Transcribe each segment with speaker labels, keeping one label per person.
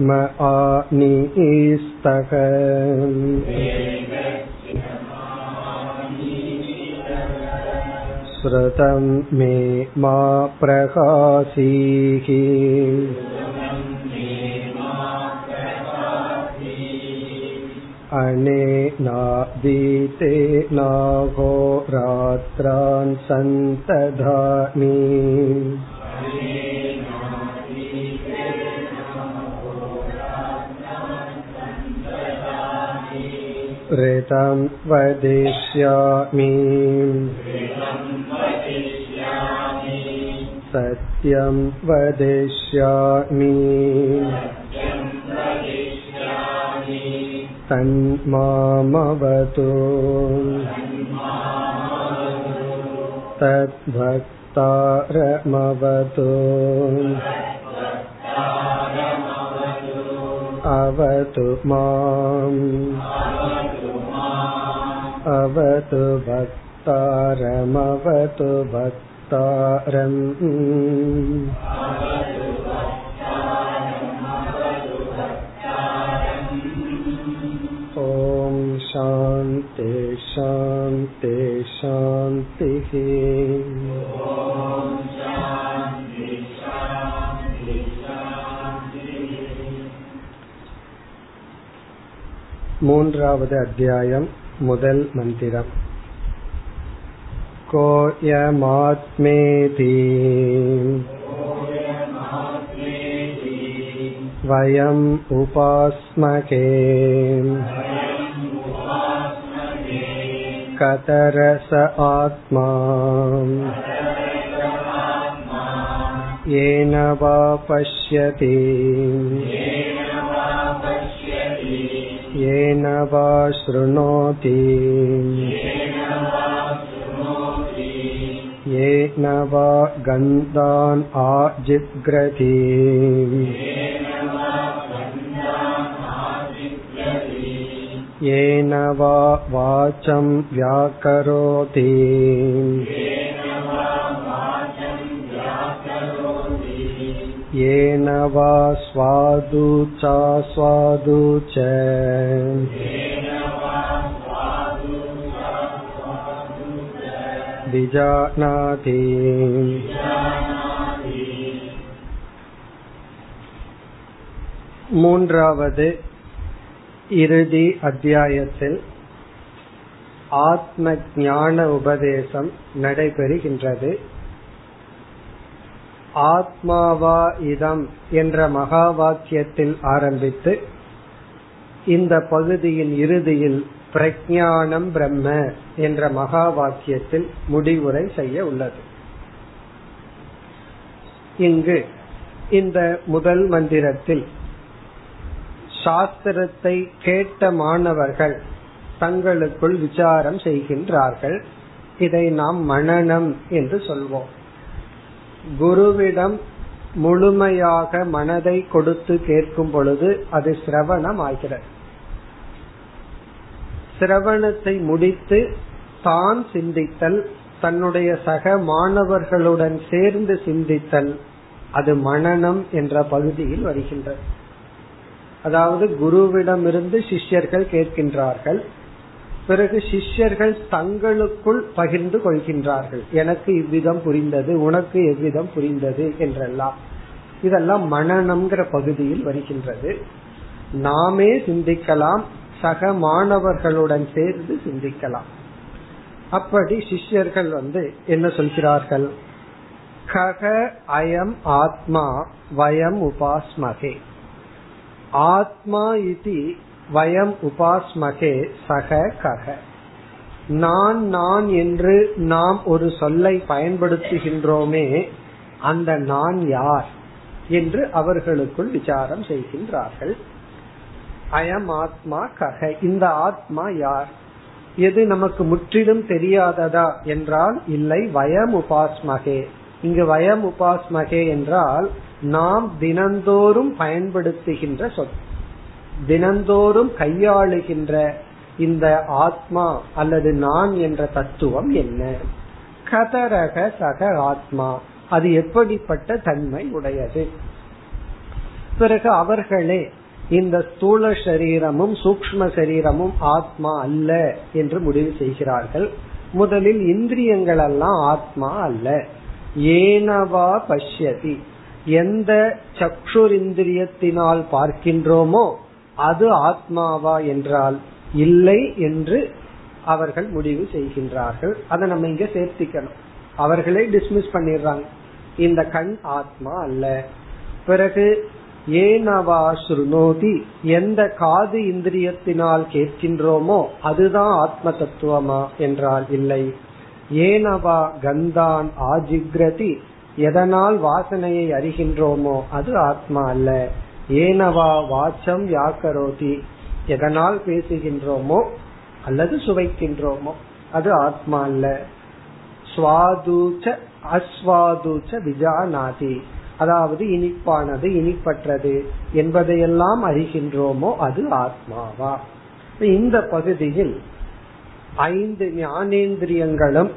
Speaker 1: म आनीस्तः श्रुतं मे मा प्रकाशीः अनेनादीतेनाहोरात्रान् सन्तधामि ऋतं वदिष्यामि सत्यं वदिष्यामि तन्मामवतु तद्भक्तारमवतु अवतु माम् अवतु भक्तारमवतु भक्तारम् ॐ शान्ति शान्ति शान्तिः மூன்றாவது அத்தியாயம் முதல் மந்திரம் कोऽयमात्मेति वयम् उपास्मके कतरस आत्मा येन वा पश्यति येन वा शृणोति येन वा गन्धान् आजिघ्रति येन वा वाचं व्याकरोति येन वा स्वादु चास्वादु च विजानाति மூன்றாவது இறுதி அத்தியாயத்தில் ஆத்ம ஞான உபதேசம் நடைபெறுகின்றது ஆத்மாவா இதம் என்ற மகா வாக்கியத்தில் ஆரம்பித்து இந்த பகுதியின் இறுதியில் பிரஜானம் பிரம்ம என்ற மகா வாக்கியத்தில் முடிவுரை செய்ய உள்ளது. இங்கு இந்த முதல் மந்திரத்தில் சாஸ்திரத்தை கேட்ட மாணவர்கள் தங்களுக்குள் விசாரம் செய்கின்றார்கள். இதை நாம் மனநம் என்று சொல்வோம். குருவிடம் முழுமையாக மனதை கொடுத்து கேட்கும் பொழுது அது சிரவணம் ஆகிறது சிரவணத்தை முடித்து தான் சிந்தித்தல் தன்னுடைய சக மாணவர்களுடன் சேர்ந்து சிந்தித்தல் அது மனநம் என்ற பகுதியில் வருகின்றது. அதாவது குருவிடமிருந்து சிஷ்யர்கள் கேட்கின்றார்கள் பிறகு சிஷ்யர்கள் தங்களுக்குள் பகிர்ந்து கொள்கின்றார்கள். எனக்கு இவ்விதம் புரிந்தது உனக்கு எவ்விதம் புரிந்தது என்றெல்லாம். இதெல்லாம் மனநம்ங்கிற பகுதியில் வருகின்றது. நாமே சிந்திக்கலாம் சக மாணவர்களுடன் சேர்ந்து சிந்திக்கலாம். அப்படி சிஷ்யர்கள் வந்து என்ன சொல்கிறார்கள்? கக அயம் ஆத்மா வயம் உபாஸ்மகே. ஆத்மா இது வயம் உபாஸ்மகே சக கக. நான் நான் என்று நாம் ஒரு சொல்லை பயன்படுத்துகின்றோமே அந்த நான் யார் என்று அவர்களுக்குள் விசாரம் செய்கின்றார்கள். அயம் ஆத்மா கக. இந்த ஆத்மா யார்? எது நமக்கு முற்றிலும் தெரியாததா என்றால் இல்லை வயம் உபாஸ்மகே. இங்கு வயம் உபாஸ்மகே என்றால் நாம் தினந்தோறும் பயன்படுத்துகின்ற சொல். தினந்தோறும் கையாளுகின்ற இந்த ஆத்மா அல்லது நான் என்ற தத்துவம் என்ன? கதரக சக ஆத்மா. அது எப்படிப்பட்ட தன்மை உடையது? பிறகு அவர்களே இந்த ஸ்தூல சரீரமும் சூக்ம சரீரமும் ஆத்மா அல்ல என்று முடிவு செய்கிறார்கள். முதலில் இந்திரியங்கள் எல்லாம் ஆத்மா அல்ல. ஏனவா பஷ்யதி? எந்த சக்ஷுரிந்திரியத்தினால் பார்க்கின்றோமோ அது ஆத்மாவா என்றால் இல்லை என்று அவர்கள் முடிவு செய்கின்றார்கள். அதை நம்ம இங்க சேர்த்திக்கணும். அவர்களே டிஸ்மிஸ் பண்ணிடுறாங்க. இந்த கண் ஆத்மா அல்ல. பிறகு ஏனவா சுருணோதி? எந்த காது இந்திரியத்தினால் கேட்கின்றோமோ அதுதான் ஆத்ம தத்துவமா என்றால் இல்லை. ஏனவா கந்தான் ஆஜிக்ரதி? எதனால் வாசனையை அறிகின்றோமோ அது ஆத்மா அல்ல. ஏனவா வாச்சம் யாக்கரோதி? எதனால் பேசுகின்றோமோ அல்லது சுவைக்கின்றோமோ அது ஆத்மா அல்ல. சுவாதூச்ச அஸ்வாதூச்ச விஜானாதி. அதாவது இனிப்பானது இனிப்பற்றது என்பதையெல்லாம் அறிகின்றோமோ அது ஆத்மாவா? இந்த பகுதியில் ஐந்து ஞானேந்திரியங்களும்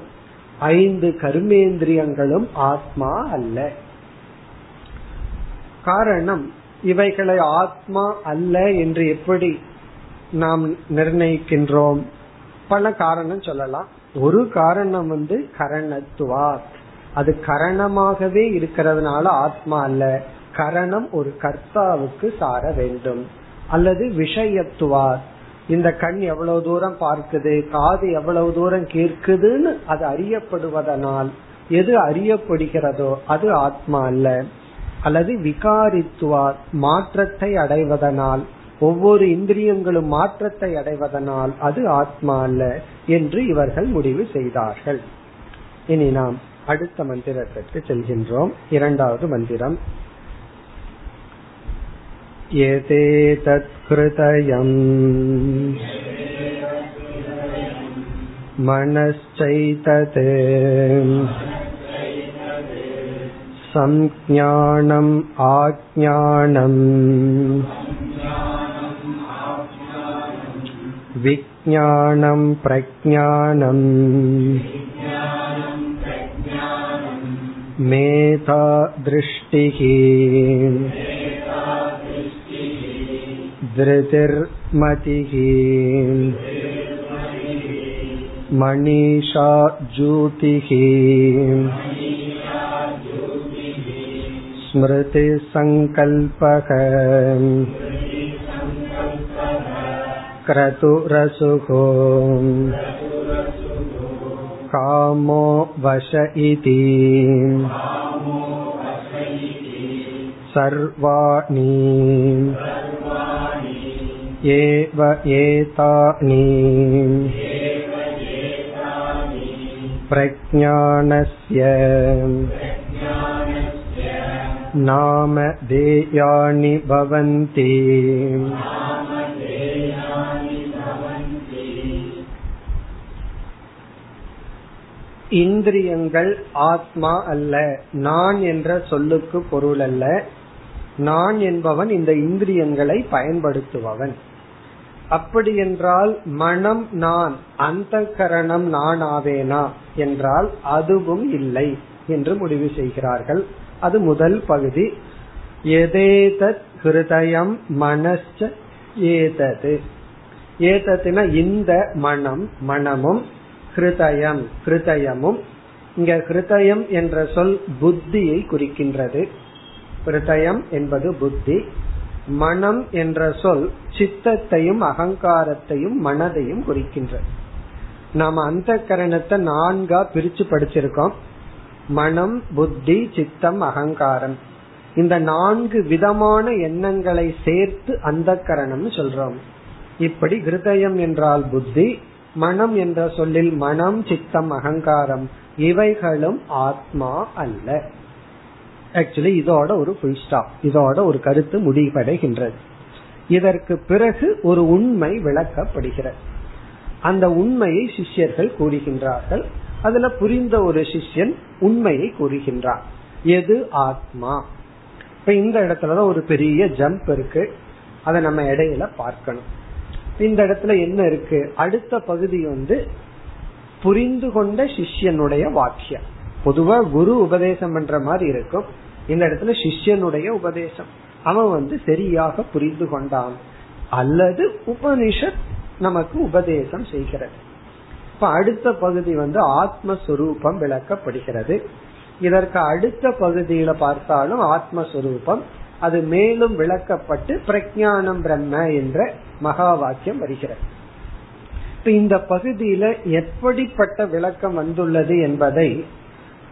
Speaker 1: ஐந்து கர்மேந்திரியங்களும் ஆத்மா அல்ல. காரணம் இவைகளை ஆத்மா அல்ல என்று எப்படி நாம் நிர்ணயிக்கின்றோம்? பல காரணம் சொல்லலாம். ஒரு காரணம் வந்து கரணத்துவாத். அது கரணமாகவே இருக்கிறதுனால ஆத்மா அல்ல. கரணம் ஒரு கர்த்தாவுக்கு சார வேண்டும். அல்லது விஷயத்துவார் இந்த கண் எவ்வளவு தூரம் பார்க்குது காது எவ்வளவு தூரம் கேட்குதுன்னு அது அறியப்படுவதனால் எது அறியப்படுகிறதோ அது ஆத்மா அல்ல. அல்லது விகாரித்துவார் மாற்றத்தை அடைவதனால் ஒவ்வொரு இந்திரியங்களும் மாற்றத்தை அடைவதனால் அது ஆத்மா அல்ல என்று இவர்கள் முடிவு செய்தார்கள். இனி நாம் அடுத்த மந்திரத்திற்கு செல்கின்றோம். இரண்டாவது மந்திரம். எதேதத்கிருதயம் மனச்சைததே. संज्ञानम् आज्ञानम् विज्ञानं प्रज्ञानम् मेधा दृष्टिः धृतिर्मतिः मनीषा ज्योतिः स्मृतिसङ्कल्पः क्रतुरसुः कामो वश इति सर्वाणि एव एतानि प्रज्ञानस्य नाम देयानि भवन्ति இந்திரியங்கள் ஆத்மா அல்ல நான் என்ற சொல்லுக்கு பொருள் அல்ல நான் என்பவன் இந்த இந்திரியங்களை பயன்படுத்துபவன் அப்படி என்றால் மனம் நான் அந்த கரணம் நான் ஆவேனா என்றால் அதுவும் இல்லை என்று முடிவு செய்கிறார்கள் அது முதல் பகுதி. எதேதத் ஹிருதயம் மனச ஏதது. ஏதத்துனா இந்த மனம் மனமும் ஹிருதயம் ஹிருதயமும். இங்க ஹிருதயம் என்ற சொல் புத்தியை குறிக்கின்றது. ஹிருதயம் என்பது புத்தி. மனம் என்ற சொல் சித்தத்தையும் அகங்காரத்தையும் மனதையும் குறிக்கின்றது. நாம அந்த கரணத்தை நான்கா பிரிச்சு படிச்சிருக்கோம். மனம் புத்தி சித்தம் அகங்காரம். இந்த நான்கு விதமான எண்ணங்களை சேர்த்து அந்த கரணம் சொல்றோம். இப்படி ஹிருதயம் என்றால் புத்தி மனம் என்ற சொல்லில் மனம் சித்தம் அகங்காரம் இவைகளும் ஆத்மா அல்ல. ஆக்சுவலி இதோட ஒரு ஃபுல் ஸ்டாப் இதோட ஒரு கருத்து முடிவடைகின்றது. இதற்கு பிறகு ஒரு உண்மை விளக்கப்படுகிறது. அந்த உண்மையை சிஷ்யர்கள் கூறுகின்றார்கள். அதுல புரிந்த ஒரு சிஷ்யன் உண்மையை கூறுகின்றான். எது ஆத்மா? இப்ப இந்த இடத்துலதான் ஒரு பெரிய ஜம்ப் இருக்கு. அதை நம்ம இடையில பார்க்கணும். இந்த இடத்துல என்ன இருக்கு? அடுத்த பகுதி வந்து புரிந்து கொண்ட சிஷ்யனுடைய வாக்கியம். பொதுவா குரு உபதேசம் பண்ற மாதிரி இருக்கும். இந்த இடத்துல சிஷ்யனுடைய உபதேசம். அவன் வந்து சரியாக புரிந்து கொண்டான். அல்லது உபனிஷத் நமக்கு உபதேசம் செய்கிறது. இப்ப அடுத்த பகுதி வந்து ஆத்மஸ்வரூபம் விளக்கப்படுகிறது. இதற்கு அடுத்த பகுதியில பார்த்தாலும் ஆத்மஸ்வரூபம் அது மேலும் விளக்கப்பட்டு பிரஜானம் பிரம்ம என்ற மகா வாக்கியம் வருகிறது. இப்ப இந்த பகுதியில எப்படிப்பட்ட விளக்கம் வந்துள்ளது என்பதை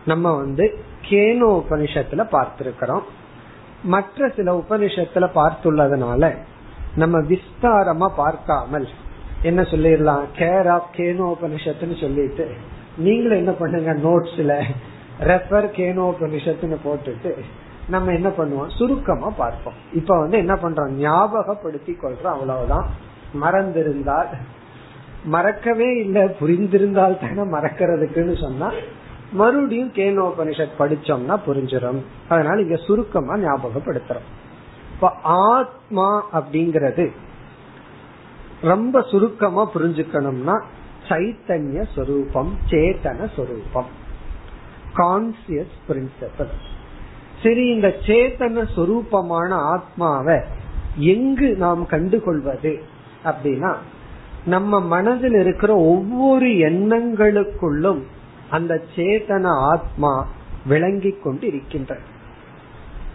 Speaker 1: நம்ம வந்து கேனோ உபனிஷத்துல பார்த்திருக்கிறோம். மற்ற சில உபனிஷத்துல பார்த்துள்ளதுனால நம்ம விஸ்தாரமா பார்க்காமல் என்ன சொல்லிடலாம்? கேர் ஆஃப் கேனோ உபனிஷத்துன்னு சொல்லிட்டு நீங்களும் என்ன பண்ணுங்க நோட்ஸ்ல ரெஃபர் கேனோ உபனிஷத்துன்னு போட்டுட்டு நம்ம என்ன பண்ணுவோம்? சுருக்கமா பார்ப்போம். இப்ப வந்து என்ன பண்றோம்? ஞாபகப்படுத்தி கொள்றோம் அவ்வளவுதான். மறந்திருந்தால் மறக்கவே இல்லை. புரிந்திருந்தால் தானே மறக்கிறதுக்குன்னு சொன்னா மறுபடியும் கேனோபனிஷத் படிச்சோம்னா புரிஞ்சிடும் அதனால இங்க சுருக்கமா ஞாபகப்படுத்துறோம். இப்ப ஆத்மா அப்படிங்கிறது ரொம்ப சுருக்கமா புரிஞ்சுக்கணும்னா சைத்தன்ய சொரூபம் சேத்தன சொரூபம். கான்சியஸ் பிரின்சிபல் சரி இந்த சேத்தன சொரூபமான ஆத்மாவை எங்கு நாம் கண்டுகொள்வது அப்படின்னா நம்ம மனதில் இருக்கிற ஒவ்வொரு எண்ணங்களுக்குள்ளும் அந்த சேத்தன ஆத்மா விளங்கி கொண்டு இருக்கின்றது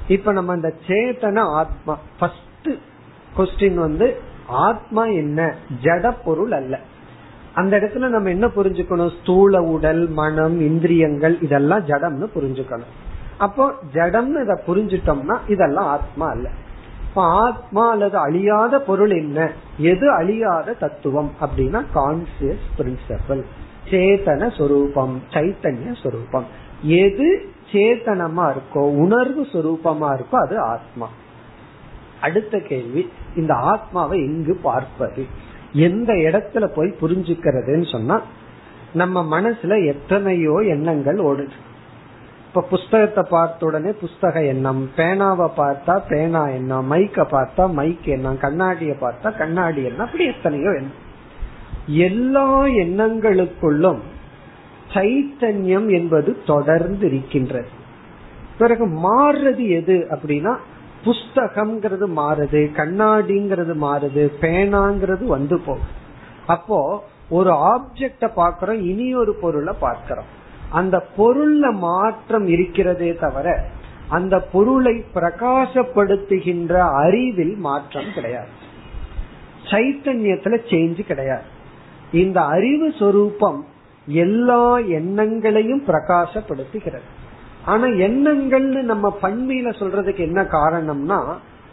Speaker 1: இப்ப நம்ம அந்த சேத்தன ஆத்மா ஃபர்ஸ்ட் கொஸ்டின் வந்து ஆத்மா என்ன? ஜட பொருள் அல்ல. அந்த இடத்துல நம்ம என்ன புரிஞ்சுக்கணும்? ஸ்தூல உடல் மனம் இந்திரியங்கள் இதெல்லாம் ஜடம்னு புரிஞ்சுக்கணும். அப்போ ஜடம்னு இதை புரிஞ்சிட்டோம்னா இதெல்லாம் ஆத்மா அல்ல. இப்ப ஆத்மா அல்லது அழியாத பொருள் என்ன? எது அழியாத தத்துவம்? அப்படின்னா கான்சியஸ் பிரின்சிபல் சேத்தன சொரூபம் சைத்தன்ய சொரூபம். எது சேத்தனமா இருக்கோ உணர்வு சொரூபமா இருக்கோ அது ஆத்மா. அடுத்த கேள்வி இந்த ஆத்மாவை எங்கு பார்ப்பது? எந்த இடத்துல போய் புரிஞ்சுக்கிறதுன்னு சொன்னா நம்ம மனசுல எத்தனையோ எண்ணங்கள் ஓடுது. இப்ப புஸ்தகத்தை பார்த்த உடனே புஸ்தக எண்ணம் பேனாவை பார்த்தா பேனா எண்ணம் மைக்க பார்த்தா மைக் எண்ணம் கண்ணாடிய பார்த்தா கண்ணாடி எண்ணம் அப்படி எத்தனையோ எண்ணம். எல்லா எண்ணங்களுக்குள்ளும் சைத்தன்யம் என்பது தொடர்ந்து இருக்கின்றது. பிறகு மாறுறது எது அப்படின்னா புஸ்தகம்ங்கிறது மாறுது கண்ணாடிங்கிறது மாறுது பேனாங்கிறது வந்து போகுது. அப்போ ஒரு ஆப்ஜெக்ட பாக்கிறோம் இனி ஒரு பொருளை பார்க்கிறோம். அந்த பொருள்ல மாற்றம் இருக்கிறதே தவிர அந்த பொருளை பிரகாசப்படுத்துகின்ற அறிவில் மாற்றம் கிடையாது. சைத்தன்யத்துல சேஞ்ச் கிடையாது. இந்த அறிவு சொரூபம் எல்லா எண்ணங்களையும் பிரகாசப்படுத்துகிறது. ஆனா எண்ணங்கள்னு நம்ம பண்மையில சொல்றதுக்கு என்ன காரணம்னா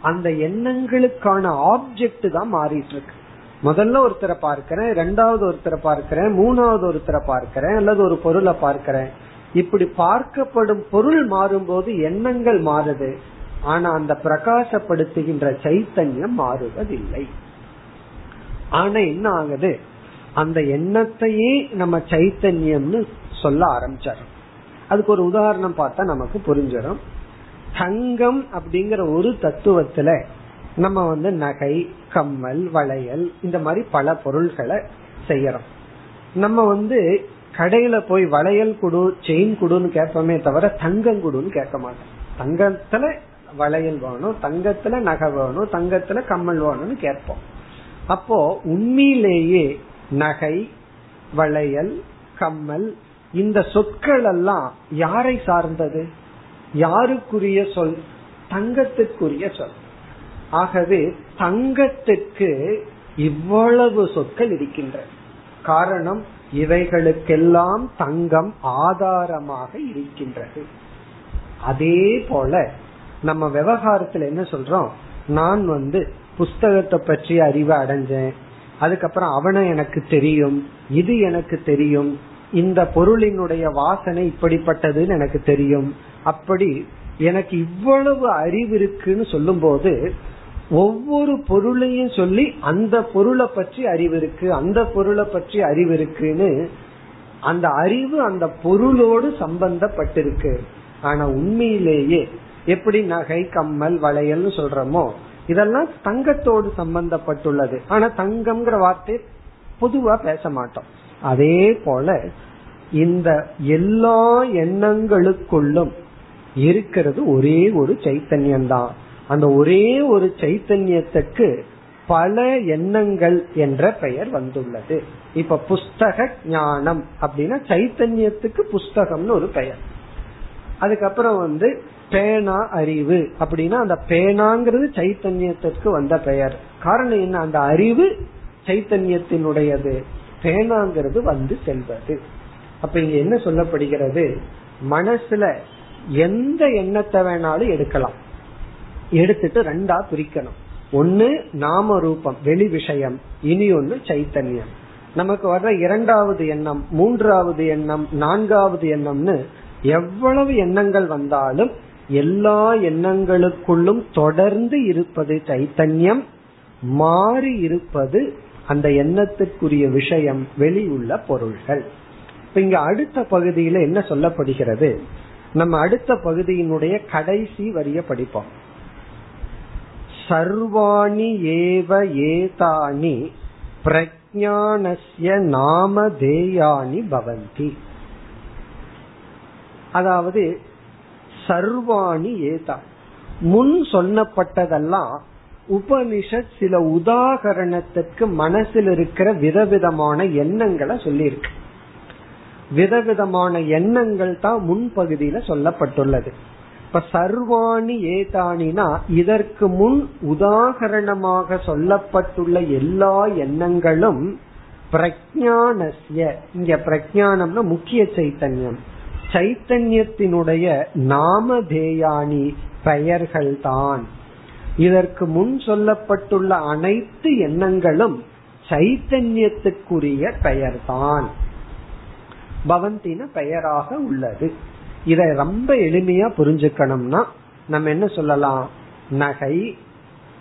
Speaker 1: அந்த எண்ணங்களுக்கான ஆப்ஜெக்ட் தான் மாறிட்டு இருக்கு முதல்ல ஒருத்தரை பார்க்கிறேன் ரெண்டாவது ஒருத்தரை பார்க்கிறேன் மூணாவது ஒருத்தரை பார்க்கிறேன் அல்லது ஒரு பொருளை பார்க்கிறேன். இப்படி பார்க்கப்படும் பொருள் மாறும்போது எண்ணங்கள் மாறுது. ஆனா அந்த பிரகாசப்படுத்துகின்ற சைத்தன்யம் மாறுவதில்லை. ஆனா என்ன ஆகுது? அந்த எண்ணத்தையே நம்ம சைத்தன்யம்னு சொல்ல ஆரம்பிச்சாரு. அதுக்கு ஒரு உதாரணம் பார்த்தா நமக்கு புரிஞ்சிடும். தங்கம் அப்படிங்கிற ஒரு தத்துவத்துல நம்ம வந்து நகை கம்மல் வளையல் இந்த மாதிரி பல பொருள்களை செய்யறோம். நம்ம வந்து கடையில போய் வளையல் குடு செயின் குடுன்னு கேட்போமே தவிர தங்கம் குடுன்னு கேட்க மாட்டோம். தங்கத்துல வளையல் வேணும் தங்கத்துல நகை வேணும் தங்கத்துல கம்மல் வேணும்னு கேட்போம். அப்போ உண்மையிலேயே நகை வளையல் கம்மல் இந்த சொற்கள் எல்லாம் யாரை சார்ந்தது? யாருக்குரிய சொல்? தங்கத்துக்குரிய சொல். ஆகவே தங்கத்துக்கு இவ்வளவு சொற்கள் இருக்கின்றன. காரணம் இவைகளுக்கெல்லாம் தங்கம் ஆதாரமாக இருக்கின்றது. அதே போல நம்ம விவகாரத்துல என்ன சொல்றோம்? நான் வந்து புஸ்தகத்தை பற்றி அறிவை அடைஞ்சேன். அதுக்கப்புறம் அவனை எனக்கு தெரியும் இது எனக்கு தெரியும் இந்த பொருளினுடைய வாசனை இப்படிப்பட்டதுன்னு எனக்கு தெரியும். அப்படி எனக்கு இவ்வளவு அறிவு இருக்குன்னு சொல்லும் போது ஒவ்வொரு பொருளையும் சொல்லி அந்த பொருளை பற்றி அறிவு இருக்கு அந்த பொருளை பற்றி அறிவு இருக்குன்னு அந்த அறிவு அந்த பொருளோடு சம்பந்தப்பட்டிருக்கு. ஆனா உண்மையிலேயே எப்படி நகை கம்மல் வளையல்னு சொல்றோமோ இதெல்லாம் தங்கத்தோடு சம்பந்தப்பட்டுள்ளது. ஆனா தங்கம்ங்கிற வார்த்தை பொதுவா பேச மாட்டோம். அதே போல இந்த எல்லா எண்ணங்களுக்குள்ளும் இருக்கிறது ஒரே ஒரு சைத்தன்யம் தான் அந்த ஒரே ஒரு சைத்தன்யத்துக்கு பல எண்ணங்கள் என்ற பெயர் வந்துள்ளது. இப்ப புஸ்தக ஞானம் அப்படின்னா சைத்தன்யத்துக்கு புஸ்தகம்னு ஒரு பெயர். அதுக்கப்புறம் வந்து பேனா அறிவு அப்படின்னா அந்த பேனாங்கிறது சைத்தன்யத்திற்கு வந்த பெயர். காரணம் என்ன? அந்த அறிவு சைத்தன்யத்தினுடையது. பேனாங்கிறது வந்து செல்வது. அப்ப இங்க என்ன சொல்லப்படுகிறது? மனசுல எந்த எண்ணத்தை வேணாலும் எடுக்கலாம். எடுத்துட்டு ரெண்டா பிரிக்கணும். ஒன்னு நாம ரூபம் வெளி விஷயம் இனி ஒன்னு சைத்தன்யம். நமக்கு வர்ற இரண்டாவது எண்ணம் மூன்றாவது எண்ணம் நான்காவது எண்ணம்னு எவ்வளவு எண்ணங்கள் வந்தாலும் எல்லா எண்ணங்களுக்குள்ளும் தொடர்ந்து இருப்பது சைத்தன்யம் மாறி இருப்பது அந்த எண்ணத்துக்குரிய விஷயம் வெளியுள்ள பொருள்கள். இப்ப இங்க அடுத்த பகுதியில என்ன சொல்லப்படுகிறது? நம்ம அடுத்த பகுதியினுடைய கடைசி வரிய படிப்போம். சர்வாணி ஏவ ஏதானி பிரஜானஸ்ய நாமதேயானி பவந்தி. அதாவது சர்வாணி ஏதா. முன் சொன்னப்பட்டதெல்லாம் உபனிஷத் சில உதாகரணத்துக்கு மனசில் இருக்கிற விதவிதமான எண்ணங்களை சொல்லியிருக்கு. விதவிதமான எண்ணங்கள் தான் முன்பகுதியில சொல்லப்பட்டுள்ளது. இப்ப சர்வாணி ஏதானினா இதற்கு முன் உதாகரணமாக சொல்லப்பட்டுள்ள எல்லா எண்ணங்களும் பிரஜானசிய இங்க பிரஜானம்னா முக்கிய சைத்தன்யம். சைத்தன்யத்தினுடைய நாமதேயானி பெயர்கள் தான் இதற்கு முன் சொல்லப்பட்டுள்ள அனைத்து எண்ணங்களும் சைத்தன்யத்துக்குரிய பெயர்தான். பவந்தின பெயராக உள்ளது. இதை ரொம்ப எளிமையா புரிஞ்சுக்கணும்னா நம்ம என்ன சொல்லலாம்? நகை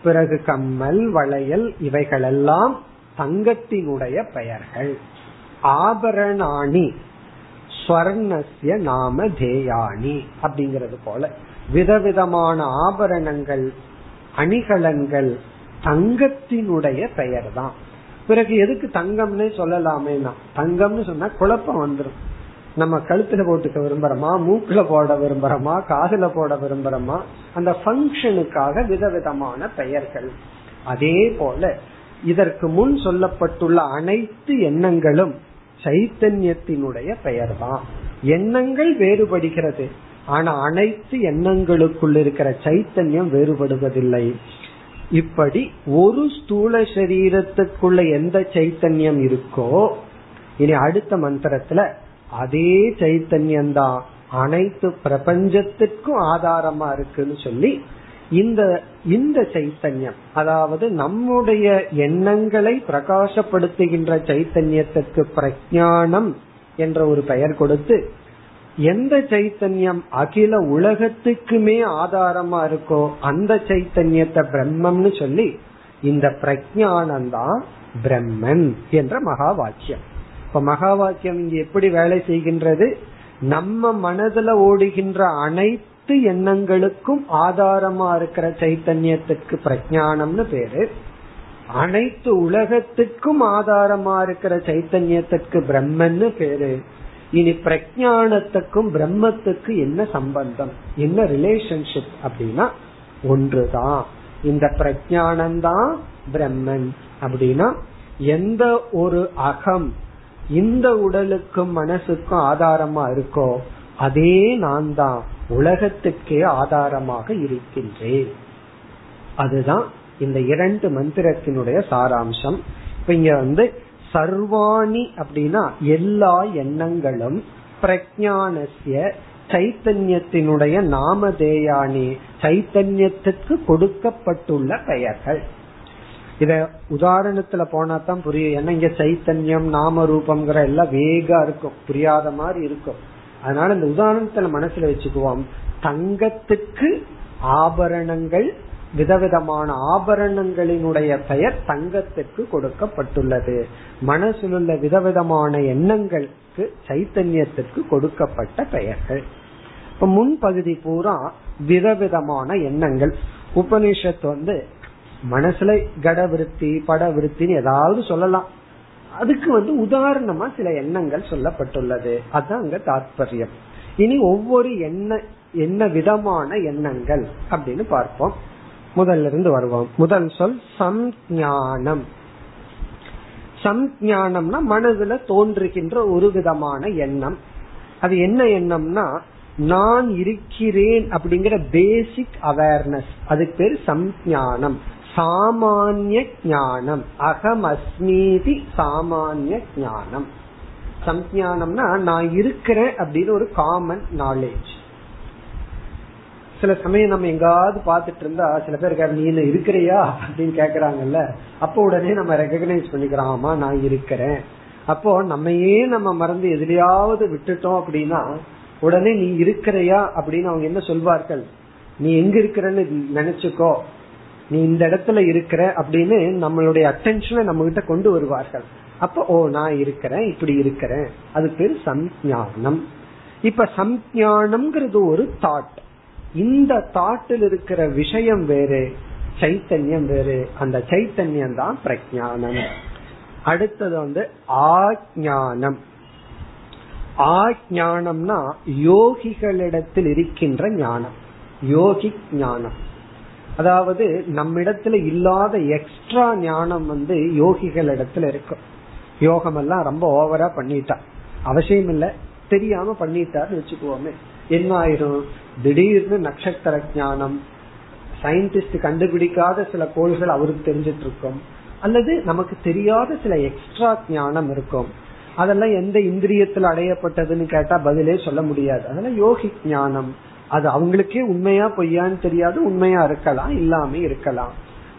Speaker 1: பிறகு கம்மல் வளையல் இவைகளெல்லாம் தங்கத்தினுடைய பெயர்கள். ஆபரணாணி ஸ்வர்ணஸ்ய நாம தேயாணி அப்படிங்கிறது போல. விதவிதமான ஆபரணங்கள் அணிகலன்கள் தங்கத்தினுடைய பெயர் தான் பிறகு எதுக்கு தங்கம்னு சொல்லலாமேனா தங்கம்னு சொன்னா குழப்பம் வந்துடும் நம்ம கழுத்துல போட்டுக்க விரும்புறோமா மூக்குல போட விரும்புறோமா காதுல போட விரும்புறோமா அந்த பங்கனுக்காக விதவிதமான பெயர்கள். அதே போல இதற்கு முன் சொல்லப்பட்டுள்ள அனைத்து எண்ணங்களும் சைத்தன்யத்தினுடைய பெயர் தான் எண்ணங்கள் வேறுபடுகிறது. ஆனா அனைத்து எண்ணங்களுக்குள் இருக்கிற சைத்தன்யம் வேறுபடுவதில்லை. இப்படி ஒரு ஸ்தூல சரீரத்துக்குள்ள எந்த சைத்தன்யம் இருக்கோ இனி அடுத்த மந்திரத்துல அதே சைத்தன்யம் தான் அனைத்து பிரபஞ்சத்திற்கும் ஆதாரமா இருக்குன்னு சொல்லி இந்த இந்த சைத்தன்யம் அதாவது நம்முடைய எண்ணங்களை பிரகாசப்படுத்துகின்ற சைத்தன்யத்திற்கு பிரஜானம் என்ற ஒரு பெயர் கொடுத்து எந்த சைத்தன்யம் அகில உலகத்துக்குமே ஆதாரமா இருக்கோ அந்த சைத்தன்யத்தை பிரம்மம்னு சொல்லி இந்த பிரஜானந்தான் பிரம்மன் என்ற மகா வாக்கியம் இப்ப மகா வாக்கியம் இங்க எப்படி வேலை செய்கின்றது? நம்ம மனதுல ஓடுகின்ற அனைத்து எண்ணங்களுக்கும் ஆதாரமா இருக்கிற சைத்தன்யத்துக்கு பிரஜானம்னு பேரு. அனைத்து உலகத்துக்கும் ஆதாரமா இருக்கிற சைத்தன்யத்திற்கு பிரம்மன்னு பேரு. இனி பிரஜானத்துக்கும் பிரம்மத்துக்கு என்ன சம்பந்தம்? என்ன ரிலேஷன்ஷிப் அப்படின்னா ஒன்றுதான். இந்த பிரஜானந்தான் பிரம்மன் அப்படின்னா எந்த ஒரு அகம் இந்த உடலுக்கும் மனசுக்கும் ஆதாரமா இருக்கோ அதே நான் தான் உலகத்துக்கே ஆதாரமாக இருக்கின்றேன். அதுதான் இந்த இரண்டு மந்திரத்தினுடைய சாராம்சம். இப்ப இங்க வந்து சர்வாணி அப்படின்னா எல்லா எண்ணங்களும் பிரஜானசிய சைத்தன்யத்தினுடைய நாமதேயானி சைத்தன்யத்துக்கு கொடுக்கப்பட்டுள்ள பெயர்கள். இத உதாரணத்துல போனா தான் புரியும். ஏன்னா இங்க சைத்தன்யம் நாம ரூபம்ங்கிற எல்லாம் வேகா இருக்கும். புரியாத மாதிரி இருக்கும். அதனால இந்த உதாரணத்துல மனசுல வச்சுக்குவோம். தங்கத்துக்கு ஆபரணங்கள் விதவிதமான ஆபரணங்களினுடைய பெயர் தங்கத்துக்கு கொடுக்கப்பட்டுள்ளது. மனசில் உள்ள விதவிதமான எண்ணங்களுக்கு சைத்தன்யத்துக்கு கொடுக்கப்பட்ட பெயர்கள். இப்ப முன் பகுதி பூரா விதவிதமான எண்ணங்கள். உபனிஷத் வந்து மனசுல கடவிருத்தி படவிருத்தின்னு ஏதாவது சொல்லலாம். அதுக்கு வந்து உதாரணமா சில எண்ணங்கள் சொல்லப்பட்டுள்ளது. அதுதான் அங்க தாற்பயம் இனி ஒவ்வொரு எண்ண என்ன விதமான எண்ணங்கள் அப்படின்னு பார்ப்போம். முதல்ல இருந்து வருவோம். முதல் சொல் சம்ஞானம். சம்ஞானம்னா மனதுல தோன்றுகின்ற ஒரு விதமான எண்ணம். அது என்ன எண்ணம்னா நான் இருக்கிறேன் அப்படிங்கிற பேசிக் அவேர்னஸ் அதுக்கு பேர் சம்ஞானம். சாமானிய ஞானம். அகம் அஸ்மீதி சாமானிய ஞானம். சம்ஞானம்னா நான் இருக்கிறேன் அப்படின்னு ஒரு காமன் நாலேஜ் சில சமயம் நம்ம எங்காவது பாத்துட்டு இருந்தா சில பேர் நீ இருக்கிறியா? அப்படின்னு கேக்குறாங்கல்ல. அப்போ உடனே நம்ம ரெகனைஸ் பண்ணிக்கிறோம் ஆமா நான் இருக்கிறேன். அப்போ நம்மையே நம்ம மறந்து எதிலையாவது விட்டுட்டோம் அப்படின்னா உடனே நீ இருக்கிறையா? அப்படின்னு அவங்க என்ன சொல்வார்கள்? நீ எங்க இருக்கிறன்னு நினைச்சுக்கோ. நீ இந்த இடத்துல இருக்கிற அப்படின்னு நம்மளுடைய அட்டென்ஷனை நம்ம கிட்ட கொண்டு வருவார்கள். அப்ப ஓ நான் இருக்கிறேன் இப்படி இருக்கிறேன். அது பேர் சம்ஞானம். இப்ப சம்ஞானம்ங்கிறது ஒரு தாட் இந்த தாட்டில் இருக்கிற விஷயம் வேறு சைத்தன்யம் வேறு. அந்த சைத்தன்யம் தான் பிரஜானம். அடுத்தது வந்து ஆஜானம் ஆஜானம்னா யோகிகளிடத்தில் இருக்கின்ற ஞானம். யோகி ஞானம். அதாவது நம்மிடத்துல இல்லாத எக்ஸ்ட்ரா ஞானம் வந்து யோகிகள் இடத்துல இருக்கும் யோகம் எல்லாம் ரொம்ப ஓவரா பண்ணிட்டா. அவசியம் இல்ல தெரியாம பண்ணிட்டாருன்னு வச்சுக்குவோமே என்ன ஆயிரும் திடீர்னு நட்சத்திர ஞானம் சயின்டிஸ்ட் கண்டுபிடிக்காத சில கோள்கள் அவருக்கு தெரிஞ்சிட்டு இருக்கும் அல்லது நமக்கு தெரியாத சில எக்ஸ்ட்ரா ஞானம் இருக்கும். அதெல்லாம் எந்த இந்திரியத்தில் அடையப்பட்டதுன்னு கேட்டா பதிலே சொல்ல முடியாது. அதெல்லாம் யோகி ஞானம். அது அவங்களுக்கே உண்மையா பொய்யான்னு தெரியாது உண்மையா இருக்கலாம் இல்லாம இருக்கலாம்.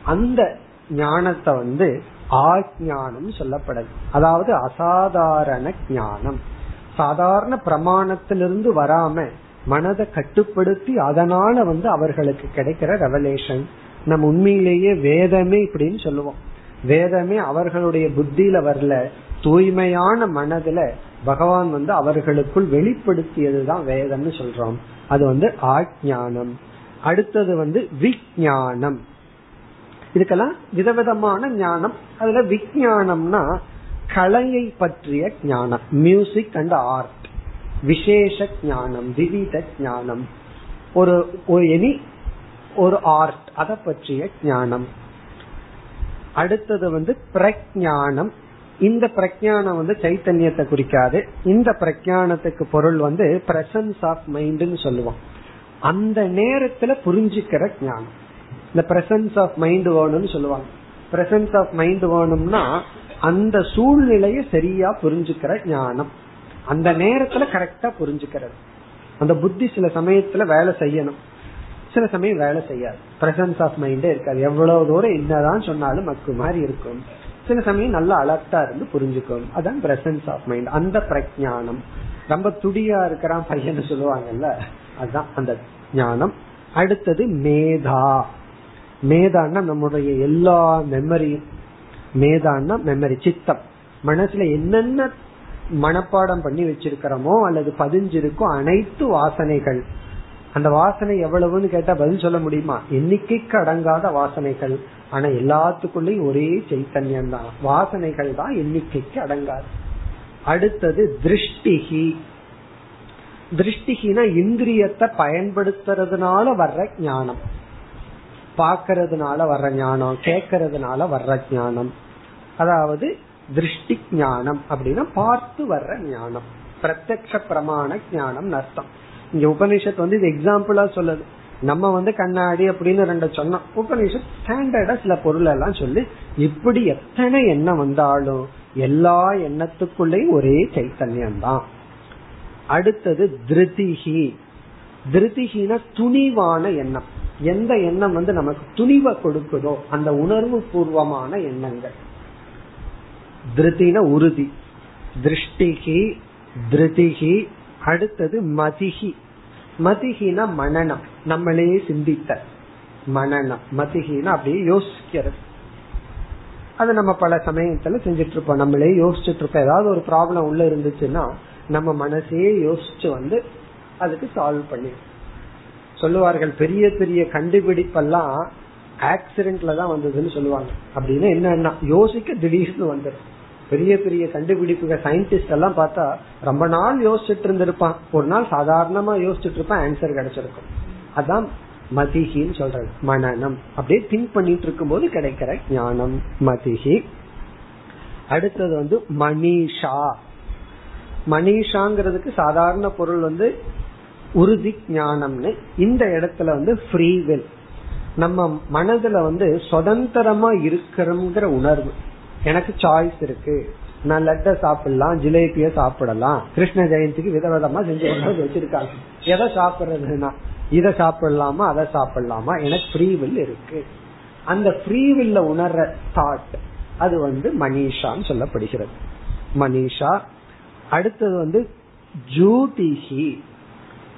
Speaker 1: அந்த ஞானத்தை வந்து ஆஜானம் சொல்லப்படுது. அதாவது அசாதாரண ஞானம். சாதாரண பிரமாணத்திலிருந்து வராம மனதை கட்டுப்படுத்தி அதனால வந்து அவர்களுக்கு கிடைக்கிற ரெவலேஷன் நம்ம உண்மையிலேயே வேதமே இப்படின்னு சொல்லுவோம். வேதமே அவர்களுடைய புத்தியில வரல தூய்மையான மனதுல பகவான் வந்து அவர்களுக்குள் வெளிப்படுத்தியதுதான் வேதம்னு சொல்றோம். அது வந்து ஆஜானம் அடுத்தது வந்து விஜயானம் இதுக்கெல்லாம் விதவிதமான ஞானம். அதுல விஜயானம்னா கலையை பற்றிய ஞானம் மியூசிக் அண்ட் ஆர்ட் விசேஷ ஞானம் விவித ஞானம் ஒரு ஒரு எனி ஒரு ஆர்ட் அதை பற்றிய ஞானம். அடுத்தது வந்து பிரஜானம் இந்த பிரஜானம் வந்து சைத்தன்யத்தை குறிக்காது. இந்த பிரஜானத்துக்கு பொருள் வந்து பிரசன்ஸ் ஆஃப் மைண்ட்னு சொல்லுவோம். அந்த நேரத்துல புரிஞ்சுக்கிற ஞானம். இந்த பிரசன்ஸ் ஆஃப் மைண்ட் வேணும்னு சொல்லுவாங்க. பிரசன்ஸ் ஆஃப் மைண்ட் வேணும்னா அந்த சூழ்நிலையை சரியா புரிஞ்சுக்கிற ஞானம். அந்த நேரத்துல கரெக்டா புரிஞ்சுக்கிறது. அந்த புத்தி சில சமயத்துல வேலை செய்யணும். சில சமயம் வேலை செய்யாது. பிரசன்ஸ் ஆஃப் மைண்டே இருக்காது. எவ்வளவு தூரம் என்னதான் சொன்னாலும் மக்கு மாதிரி இருக்கும். சில சமயம் நல்லா அலர்ட்டா இருந்து புரிஞ்சுக்கும். அதான் பிரசன்ஸ் ஆஃப் மைண்ட் அந்த பிரஜானம் ரொம்ப துடியா இருக்கிறான் பையன் சொல்லுவாங்கல்ல. அதுதான் அந்த ஞானம். அடுத்தது மேதா. மேதான்னா நம்முடைய எல்லா மெமரியும் மேதான்னா மெமரி சித்தம். மனசுல என்னென்ன மனப்பாடம் பண்ணி வச்சிருக்கிறோமோ அல்லது பதிஞ்சிருக்கோ அனைத்து வாசனைகள். அந்த வாசனை எவ்வளவுன்னு கேட்டா பதில் சொல்ல முடியுமா? எண்ணிக்கைக்கு அடங்காத வாசனைகள். ஆனா எல்லாத்துக்குள்ளயும் ஒரே சைத்தன்யம் தான் வாசனைகள் தான் எண்ணிக்கைக்கு அடங்காது. அடுத்தது திருஷ்டிகி. திருஷ்டிகினா இந்திரியத்தை பயன்படுத்துறதுனால வர்ற ஞானம். பாக்கிறதுனால வர்ற ஞானம் கேக்கிறதுனால வர்ற ஞானம். அதாவது திருஷ்டி ஞானம் அப்படின்னா பார்த்து வர்ற ஞானம். பிரத்யக்ஷ பிரமாண ஞானம் அர்த்தம். இங்க உபனிஷத் வந்து இது எக்ஸாம்பிளா சொல்லுது. நம்ம வந்து கண்ணாடி அப்படின்னு ரெண்டு சொன்னோம். உபனிஷத் ஸ்டாண்டர்டா சில பொருள் எல்லாம் சொல்லி இப்படி எத்தனை எண்ணம் வந்தாலும் எல்லா எண்ணத்துக்குள்ளேயும் ஒரே சைத்தன்யம் தான் அடுத்தது திருதிகி திருதிகின துணிவான எண்ணம். எந்த எண்ணம் வந்து நமக்கு துணிவை கொடுக்குதோ அந்த உணர்வு பூர்வமான எண்ணங்கள். திருத்தின உறுதி. திருஷ்டிகி திருதிகி அடுத்தது மதிகி. மதிகினா மனநம் நம்மளே சிந்தித்த மனநம் மதிகினா அப்படியே யோசிக்கிறது. அது நம்ம பல சமயத்துல செஞ்சுட்டு இருப்போம் நம்மளே யோசிச்சுட்டு இருப்போம் ஏதாவது ஒரு ப்ராப்ளம் உள்ள இருந்துச்சுன்னா நம்ம மனசே யோசிச்சு வந்து அதுக்கு சால்வ் பண்ணி சொல்லுவார்கள் பெரிய பெரிய கண்டுபிடிப்பெல்லாம் ஆக்சிடென்ட்ல தான் வந்ததுன்னு சொல்லுவாங்க. அப்படின்னு என்னன்னா யோசிக்க திடீர்னு வந்துடும் பெரிய பெரிய கண்டுபிடிப்புகள் சயின்டிஸ்ட் எல்லாம் பார்த்தா ரொம்ப நாள் யோசிச்சுட்டு இருந்திருப்பான். ஒரு நாள் சாதாரணமா யோசிச்சுட்டு இருப்பான் ஆன்சர் கிடைச்சிருக்கும். அதான் மதிஹின்னு சொல்றது. மனநம். அப்படியே திங்க் பண்ணிட்டு இருக்கும் போது கிடைக்கிற ஞானம். மதிஹி. அடுத்தது வந்து மணிஷா மணிஷாங்கிறதுக்கு சாதாரண பொருள் வந்து உறுதி ஞானம்னு இந்த இடத்துல வந்து ஃப்ரீவில் நம்ம மனதுல வந்து சுதந்திரமா இருக்கிறோங்கிற உணர்வு. எனக்கு சாய்ஸ் இருக்கு. நான் லட்ட சாப்பிடலாம் ஜிலேபிய சாப்பிடலாம் கிருஷ்ண ஜெயந்திக்கு விதவிதமா செஞ்சு கொண்டாந்து வச்சிருக்காங்க. எதை சாப்பிடுறதுன்னா இதை சாப்பிடலாமா அதை சாப்பிடலாமா? எனக்கு ஃப்ரீவில் இருக்கு. அந்த ஃப்ரீவில்ல உணர்ற தாட் அது வந்து மனிஷான்னு சொல்லப்படுகிறது. மனிஷா அடுத்தது வந்து ஜூதிஹி.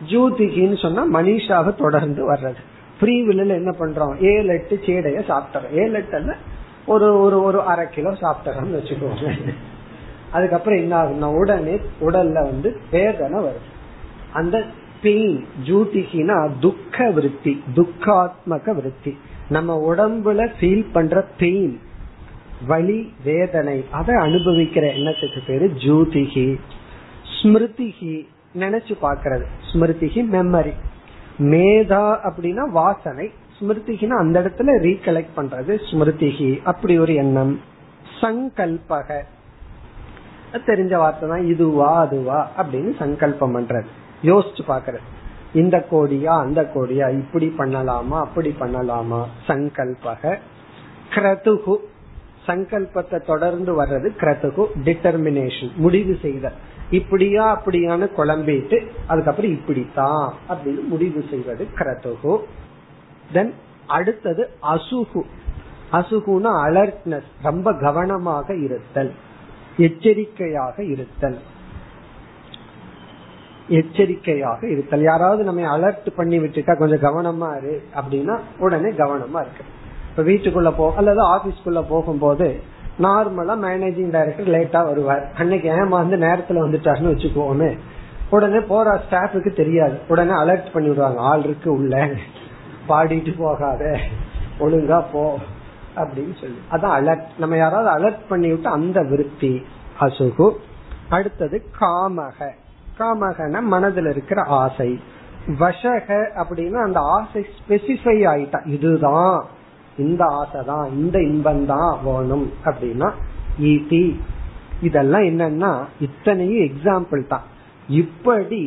Speaker 1: ஜூதிகின்னு சொன்னா மனிஷாவை தொடர்ந்து வர்றது. ஃப்ரீ வில்லில் என்ன பண்றோம்? ஏழு எட்டு சேடைய சாப்பிட்டுறோம். ஏழு எட்டுல ஒரு ஒரு ஒரு அரை கிலோ சாப்பிட்டுறோம்னு வச்சுக்கோங்க அதுக்கப்புறம் என்ன ஆகும்னா உடனே உடல்ல வந்து வேதனை வருது. அந்த பெயின் ஜூதிகினா துக்க விருத்தி துக்காத்மக விருத்தி. நம்ம உடம்புல ஃபீல் பண்ற பெயின் வலி வேதனை அதை அனுபவிக்கிற எண்ணத்துக்கு பேரு ஜூதிகி. ஸ்மிருதிகி. நினைச்சு பாக்குறது ஸ்மிருதிகி மெமரி மேதா அப்படின்னா வாசனை. ஸ்மிருதிகினா அந்த இடத்துல ரீகலெக்ட் பண்றது ஸ்மிருதிகி. அப்படி ஒரு எண்ணம். சங்கல்பக. தெரிஞ்ச வார்த்தை தான். இதுவா அதுவா அப்படின்னு சங்கல்பம் பண்றது. யோசிச்சு பாக்குறது இந்த கோடியா அந்த கோடியா இப்படி பண்ணலாமா அப்படி பண்ணலாமா? சங்கல்பக. கிரதுகு. சங்கல்பத்தை தொடர்ந்து வர்றது கிரதுகு. டிட்டர்மினேஷன் முடிவு செய்த இப்படியா அப்படியான குழம்பிட்டு அதுக்கப்புறம் இப்படித்தான் அப்படின்னு முடிவு செய்வது கிரதுகு. தென் அடுத்தது அசுகு. அசுகுனா அலர்ட்னஸ் ரொம்ப கவனமாக இருத்தல் எச்சரிக்கையாக இருத்தல். எச்சரிக்கையாக இருத்தல். யாராவது நம்ம அலர்ட் பண்ணி விட்டுட்டா கொஞ்சம் கவனமா இரு அப்படின்னா உடனே கவனமா இருக்கு. இப்ப வீட்டுக்குள்ள போ அல்லது ஆபீஸ்க்குள்ள போகும்போது நார்மலா மேனேஜிங் டைரக்டர் லேட்டா வருவார். அன்னைக்கு ஏமாந்து நேரத்துல வந்துட்டாருன்னு வச்சுக்கோமே. உடனே போற ஸ்டாஃபுக்கு தெரியாது. உடனே அலர்ட் பண்ணி விடுவாங்க ஆள் இருக்கு உள்ள. பாடிட்டு போகாத. ஒழுங்கா போ. அப்படின்னு சொல்லி. அதான் அலர்ட் நம்ம யாராவது அலர்ட் பண்ணி விட்டு அந்த விருத்தி அசுகு. அடுத்தது காமக. காமகன மனதில் இருக்கிற ஆசை. வசக அப்படின்னு அந்த ஆசை ஸ்பெசிஃபை ஆயிட்டா. இதுதான். இந்த ஆசை தான் இந்த இன்பம் தான் வேணும் அப்படின்னா இதெல்லாம் என்னன்னா இத்தனையும் எக்ஸாம்பிள் தான். இப்படி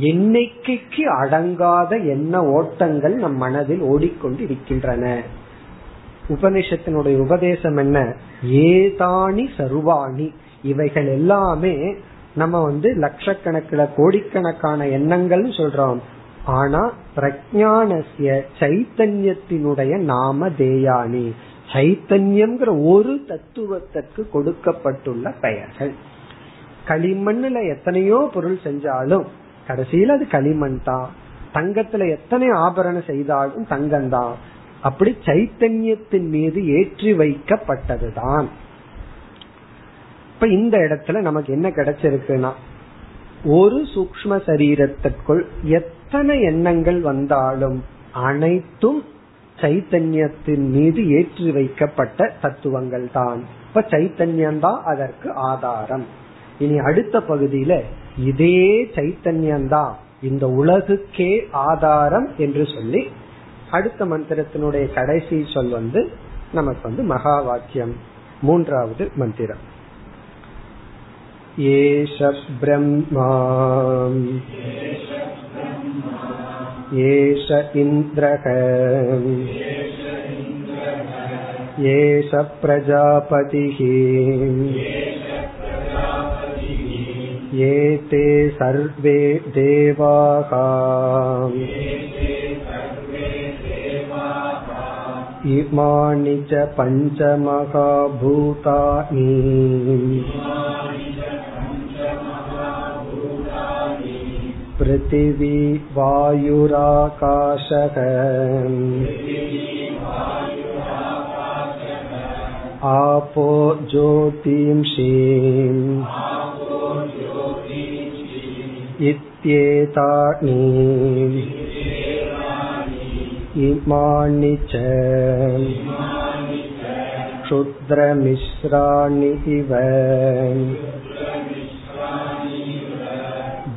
Speaker 1: எண்ணிக்கைக்கு அடங்காத எண்ண ஓட்டங்கள் நம் மனதில் ஓடிக்கொண்டு இருக்கின்றன? உபனிஷத்தினுடைய உபதேசம் என்ன? ஏதானி சர்வாணி. இவைகள் எல்லாமே நம்ம வந்து லட்சக்கணக்கில் கோடிக்கணக்கான எண்ணங்கள் சொல்றோம். ஆனா பிரஜானசிய சைத்தன்யத்தினுடைய நாம தேயானி. சைத்தன்யம்ங்கிற ஒரு தத்துவத்திற்கு கொடுக்கப்பட்டுள்ள பெயர்கள். களிமண்ணுல எத்தனையோ பொருள் செஞ்சாலும் கடைசியில அது களிமண் தான். தங்கத்துல எத்தனை ஆபரணம் செய்தாலும் தங்கம் தான். அப்படி சைத்தன்யத்தின் மீது ஏற்றி வைக்கப்பட்டதுதான். இப்ப இந்த இடத்துல நமக்கு என்ன கிடைச்சிருக்குன்னா ஒரு சூக்ம சரீரத்திற்குள் எத்தனை எண்ணங்கள் வந்தாலும் அனைத்தும் சைத்தன்யத்தின் மீது ஏற்றி வைக்கப்பட்ட தத்துவங்கள் தான் இப்ப சைத்தன்யம் தான் அதற்கு ஆதாரம். இனி அடுத்த பகுதியில இதே சைத்தன்யம் தான் இந்த உலகுக்கே ஆதாரம் என்று சொல்லி அடுத்த மந்திரத்தினுடைய கடைசி சொல் வந்து நமக்கு வந்து மகா வாக்கியம் மூன்றாவது மந்திரம். ஏஷ பிரம்மா. एष इन्द्रः एष प्रजापतिः ये ते सर्वे देवाः इमानि च पञ्चमहाभूतानि पृथिवी वायुराकाशः आपो ज्योतिंषीम् इत्येतानि इमानि च क्षुद्रमिश्राणि इव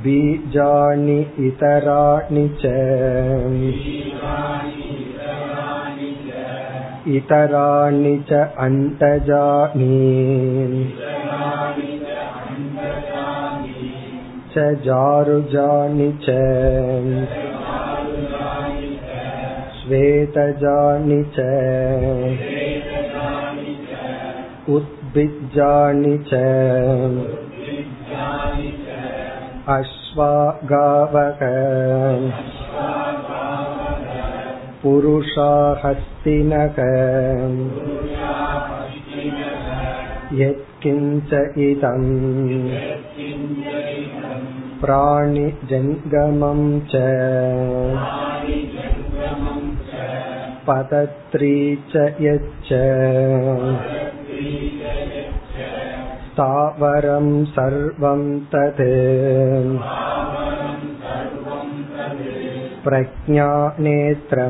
Speaker 1: बीजानि इतराणि च इतराणि च अण्डजानि च जारुजानि च श्वेतजानि च उद्भिज्जानि च अश्वागावक पुरुषाहस्तिनक यत्किञ्च इदम् प्राणिजङ्गमं च पतत्री च यच्च स्थावरं सर्वं तत् प्रज्ञानेत्रम्।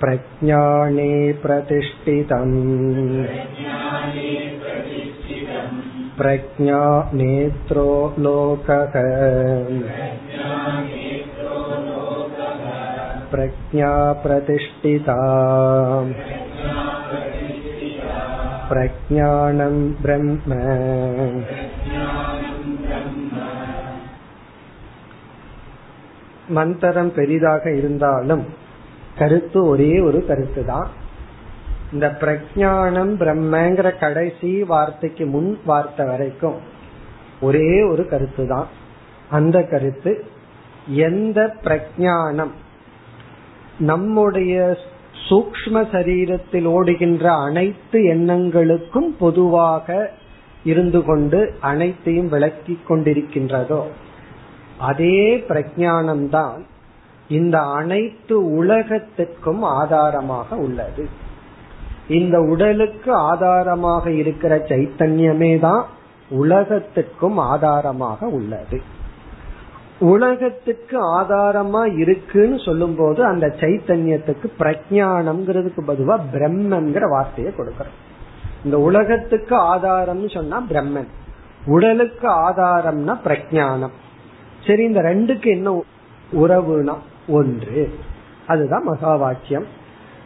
Speaker 1: प्रज्ञाने प्रतिष्ठितम्। प्रज्ञानेत्रो लोकः। प्रज्ञा प्रतिष्ठिता। பிரஜானம் பிரம்ம. மந்தரம் பெரிதாக இருந்தாலும் கருத்து ஒரே ஒரு கருத்து தான் இந்த பிரஜானம் பிரம்மங்கிற கடைசி வார்த்தைக்கு முன் வார்த்தை வரைக்கும் ஒரே ஒரு கருத்து தான் அந்த கருத்து எந்த பிரஜானம் நம்முடைய சூக்ம சரீரத்தில் ஓடுகின்ற அனைத்து எண்ணங்களுக்கும் பொதுவாக இருந்து கொண்டு அனைத்தையும் விளக்கி கொண்டிருக்கின்றதோ? அதே பிரஜானம்தான் இந்த அனைத்து உலகத்துக்கும் ஆதாரமாக உள்ளது. இந்த உடலுக்கு ஆதாரமாக இருக்கிற சைத்தன்யமே தான் உலகத்துக்கும் ஆதாரமாக உள்ளது. உலகத்துக்கு ஆதாரமா இருக்குன்னு சொல்லும் போது அந்த சைத்தன்யத்துக்கு பிரஜானம்ங்கிறதுக்கு பதுவா பிரம்மன்கிற வார்த்தையை கொடுக்கறோம். இந்த உலகத்துக்கு ஆதாரம்னு சொன்னா பிரம்மன். உடலுக்கு ஆதாரம்னா பிரஜானம். சரி இந்த ரெண்டுக்கு என்ன உறவுனா ஒன்று. அதுதான் மகா வாக்கியம்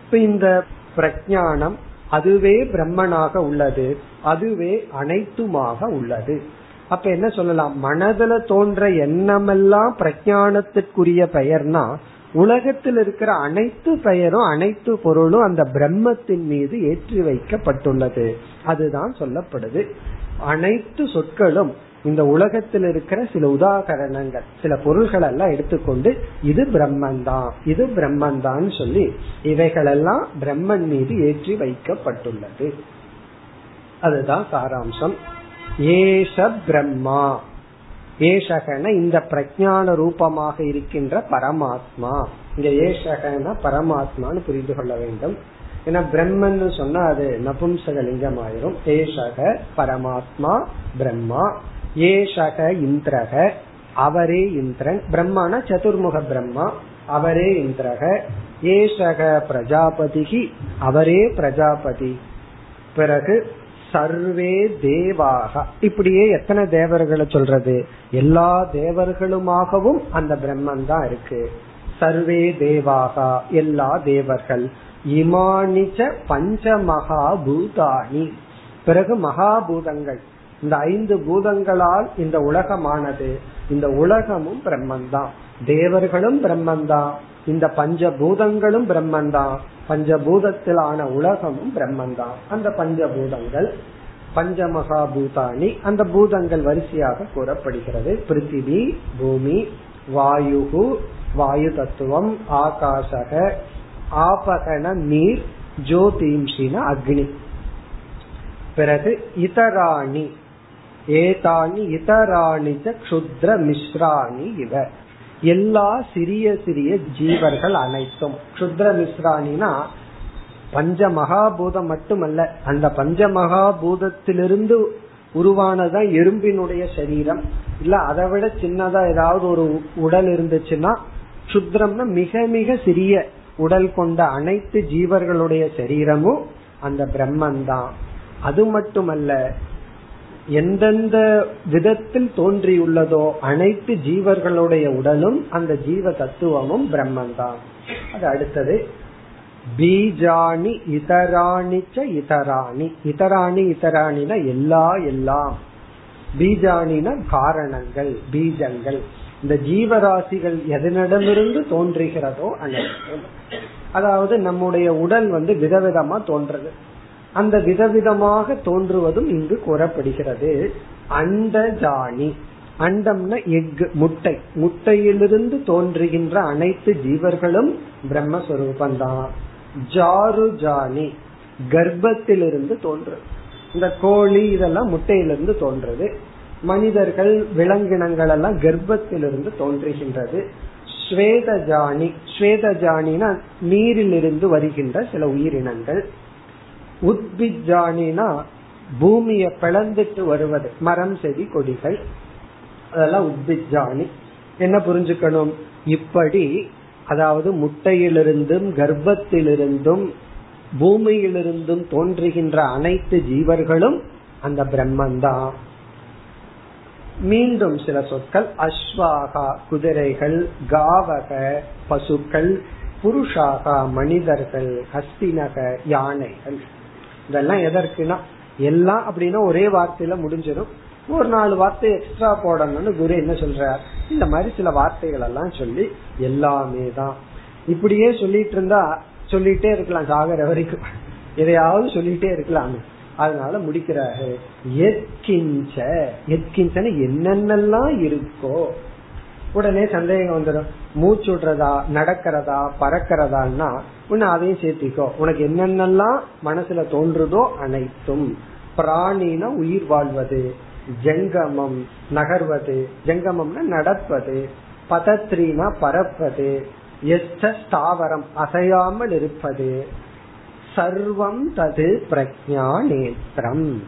Speaker 1: இப்ப இந்த பிரஜானம் அதுவே பிரம்மனாக உள்ளது. அதுவே அனைத்துமாக உள்ளது. அப்ப என்ன சொல்லலாம்? மனதுல தோன்ற எண்ணமெல்லாம் பிரஜானத்திற்குரிய பெயர்னா உலகத்தில் இருக்கிற அனைத்து பெயரும் அனைத்து பொருளும் அந்த பிரம்மத்தின் மீது ஏற்றி வைக்கப்பட்டுள்ளது. அதுதான் சொல்லப்படுது. அனைத்து சொற்களும் இந்த உலகத்தில் இருக்கிற சில உதாகரணங்கள் சில பொருள்கள் எல்லாம் எடுத்துக்கொண்டு இது பிரம்மந்தான் இது பிரம்மன்தான் சொல்லி இவைகளெல்லாம் பிரம்மன் மீது ஏற்றி வைக்கப்பட்டுள்ளது. அதுதான் சாராம்சம். ஏஷ பிரம்மா. ஏஷகன இந்த பிரஜான ரூபமாக இருக்கின்ற பரமாத்மா. இங்க ஏஷகன பரமாத்மான்னு புரிந்து கொள்ள வேண்டும். ஏன்னா பிரம்மன் சொன்னா அது நபும்சக லிங்கம் ஆயிரும் ஏஷக பரமாத்மா பிரம்மா. ஏஷக இந்திரக அவரே இந்திரன். பிரம்மான சதுர்முக பிரம்மா அவரே இந்திரக. ஏஷக பிரஜாபதிகி அவரே பிரஜாபதி. பிறகு சர்வே தேவாக. இப்படியே எத்தனை தேவர்களை சொல்றது? எல்லா தேவர்களுமாகவும் அந்த பிரம்மன் தான் இருக்கு. சர்வே தேவாகா எல்லா தேவர்கள். இமானிச்ச பஞ்ச மகாபூதானி பிறகு மகாபூதங்கள். இந்த ஐந்து பூதங்களால் இந்த உலகமானது. இந்த உலகமும் பிரம்மன் தான். தேவர்களும் பிரம்மன் தான். இந்த பஞ்ச பூதங்களும் பிரம்மன் தான் பஞ்சபூதத்திலான உலகமும் பிரம்மன் தான் அந்த பஞ்சபூதங்கள் பஞ்சமகா பூதானி அந்த பூதங்கள் வரிசையாக கூறப்படுகிறது. பிருத்திவி பூமி வாயு வாயு தத்துவம் ஆகாசக ஆபகன நீர் ஜோதிம்சின அக்னி. பிறகு இதராணி. ஏதானி இதராணி க்ஷுத்ர மிஸ்ராணி இவர் எல்லா சிறிய சிறிய ஜீவர்கள் அனைத்தும். க்ஷுத்ர மிஸ்ராணினா பஞ்ச மகாபூதம் மட்டுமல்ல அந்த பஞ்ச மகாபூதத்திலிருந்து உருவானதான் எறும்பினுடைய சரீரம். இல்ல அதை விட சின்னதா ஏதாவது ஒரு உடல் இருந்துச்சுன்னா சுத்ரம்னா மிக மிக சிறிய உடல் கொண்ட அனைத்து ஜீவர்களுடைய சரீரமும் அந்த பிரம்மன் தான் அது மட்டுமல்ல எந்தெந்த விதத்தில் தோன்றியுள்ளதோ அனைத்து ஜீவர்களுடைய உடலும் அந்த ஜீவ தத்துவமும் பிரம்மன் தான் அது அடுத்தது பீஜாணி இதராணி இதராணி. இதராணி இதராணினா எல்லா எல்லாம். பீஜாணின காரணங்கள் பீஜங்கள். இந்த ஜீவராசிகள் எதனிடமிருந்து தோன்றுகிறதோ அனைத்தும். அதாவது நம்முடைய உடல் வந்து விதவிதமா தோன்றது. அந்த விதவிதமாக தோன்றுவதும் இங்கு கூறப்படுகிறது. அந்த ஜானி அண்டம்னா எக் முட்டை. முட்டையிலிருந்து தோன்றுகின்ற அனைத்து ஜீவர்களும் பிரம்மஸ்வரூபந்தான். ஜாரு ஜானி கர்ப்பத்திலிருந்து தோன்றும் இந்த கோழி இதெல்லாம் முட்டையிலிருந்து தோன்றது மனிதர்கள் விலங்கினங்கள் எல்லாம் கர்ப்பத்திலிருந்து தோன்றுகின்றது. ஸ்வேதஜானி. ஸ்வேதஜானினா நீரிலிருந்து வருகின்ற சில உயிரினங்கள். உத்பிஜானினா பூமியை பிளந்துட்டு வருவது மரம் செடி கொடிகள். அதெல்லாம் உத்பிஜானி. என்ன புரிஞ்சுக்கணும்? இப்படி அதாவது முட்டையிலிருந்தும் கர்ப்பத்திலிருந்தும் பூமியிலிருந்தும் தோன்றுகின்ற அனைத்து ஜீவர்களும் அந்த பிரம்மந்தான் மீண்டும் சில சொற்கள். அஸ்வாகா குதிரைகள் காவக பசுக்கள் புருஷாகா மனிதர்கள் ஹஸ்தினக யானைகள். இதெல்லாம் எதற்குனா எல்லாம் அப்படின்னா ஒரே வார்த்தையில முடிஞ்சிடும். ஒரு நாலு வார்த்தை எக்ஸ்ட்ரா போடணும்னு குரு என்ன சொல்றார்? இந்த மாதிரி சில வார்த்தைகள் எல்லாம் சொல்லி எல்லாமே தான். இப்படியே சொல்லிட்டு இருந்தா சொல்லிட்டே இருக்கலாம் சாகர வரைக்கும் எதையாவது சொல்லிட்டே இருக்கலாம். அதனால முடிக்கிறாரு. எத்கிஞ்ச எத்கிஞ்சன என்னென்னலாம் இருக்கோ உடனே சந்தேகம் வந்துடும். மூச்சு விடுறதா நடக்கிறதா பறக்கிறதான்னா உன்னை அதையும் சேர்த்திக்கோ. உனக்கு என்னென்னலாம் மனசுல தோன்றுதோ அனைத்தும். பிராணினா உயிர் வாழ்வது ஜங்கமம் நகர்வது ஜங்கமம்னா நடப்பது பதத்ரீனா பரப்பது ஸ்தாவரம் அசையாமல் இருப்பது சர்வம் தது பிரஜா நேத்திரம்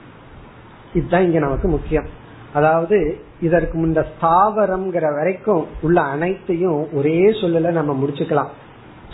Speaker 1: இதுதான் இங்க நமக்கு முக்கியம். அதாவது இதற்கு முந்த ஸ்தாவரம்ங்கிற வரைக்கும் உள்ள அனைத்தையும் ஒரே சொல்லல நம்ம முடிச்சுக்கலாம்.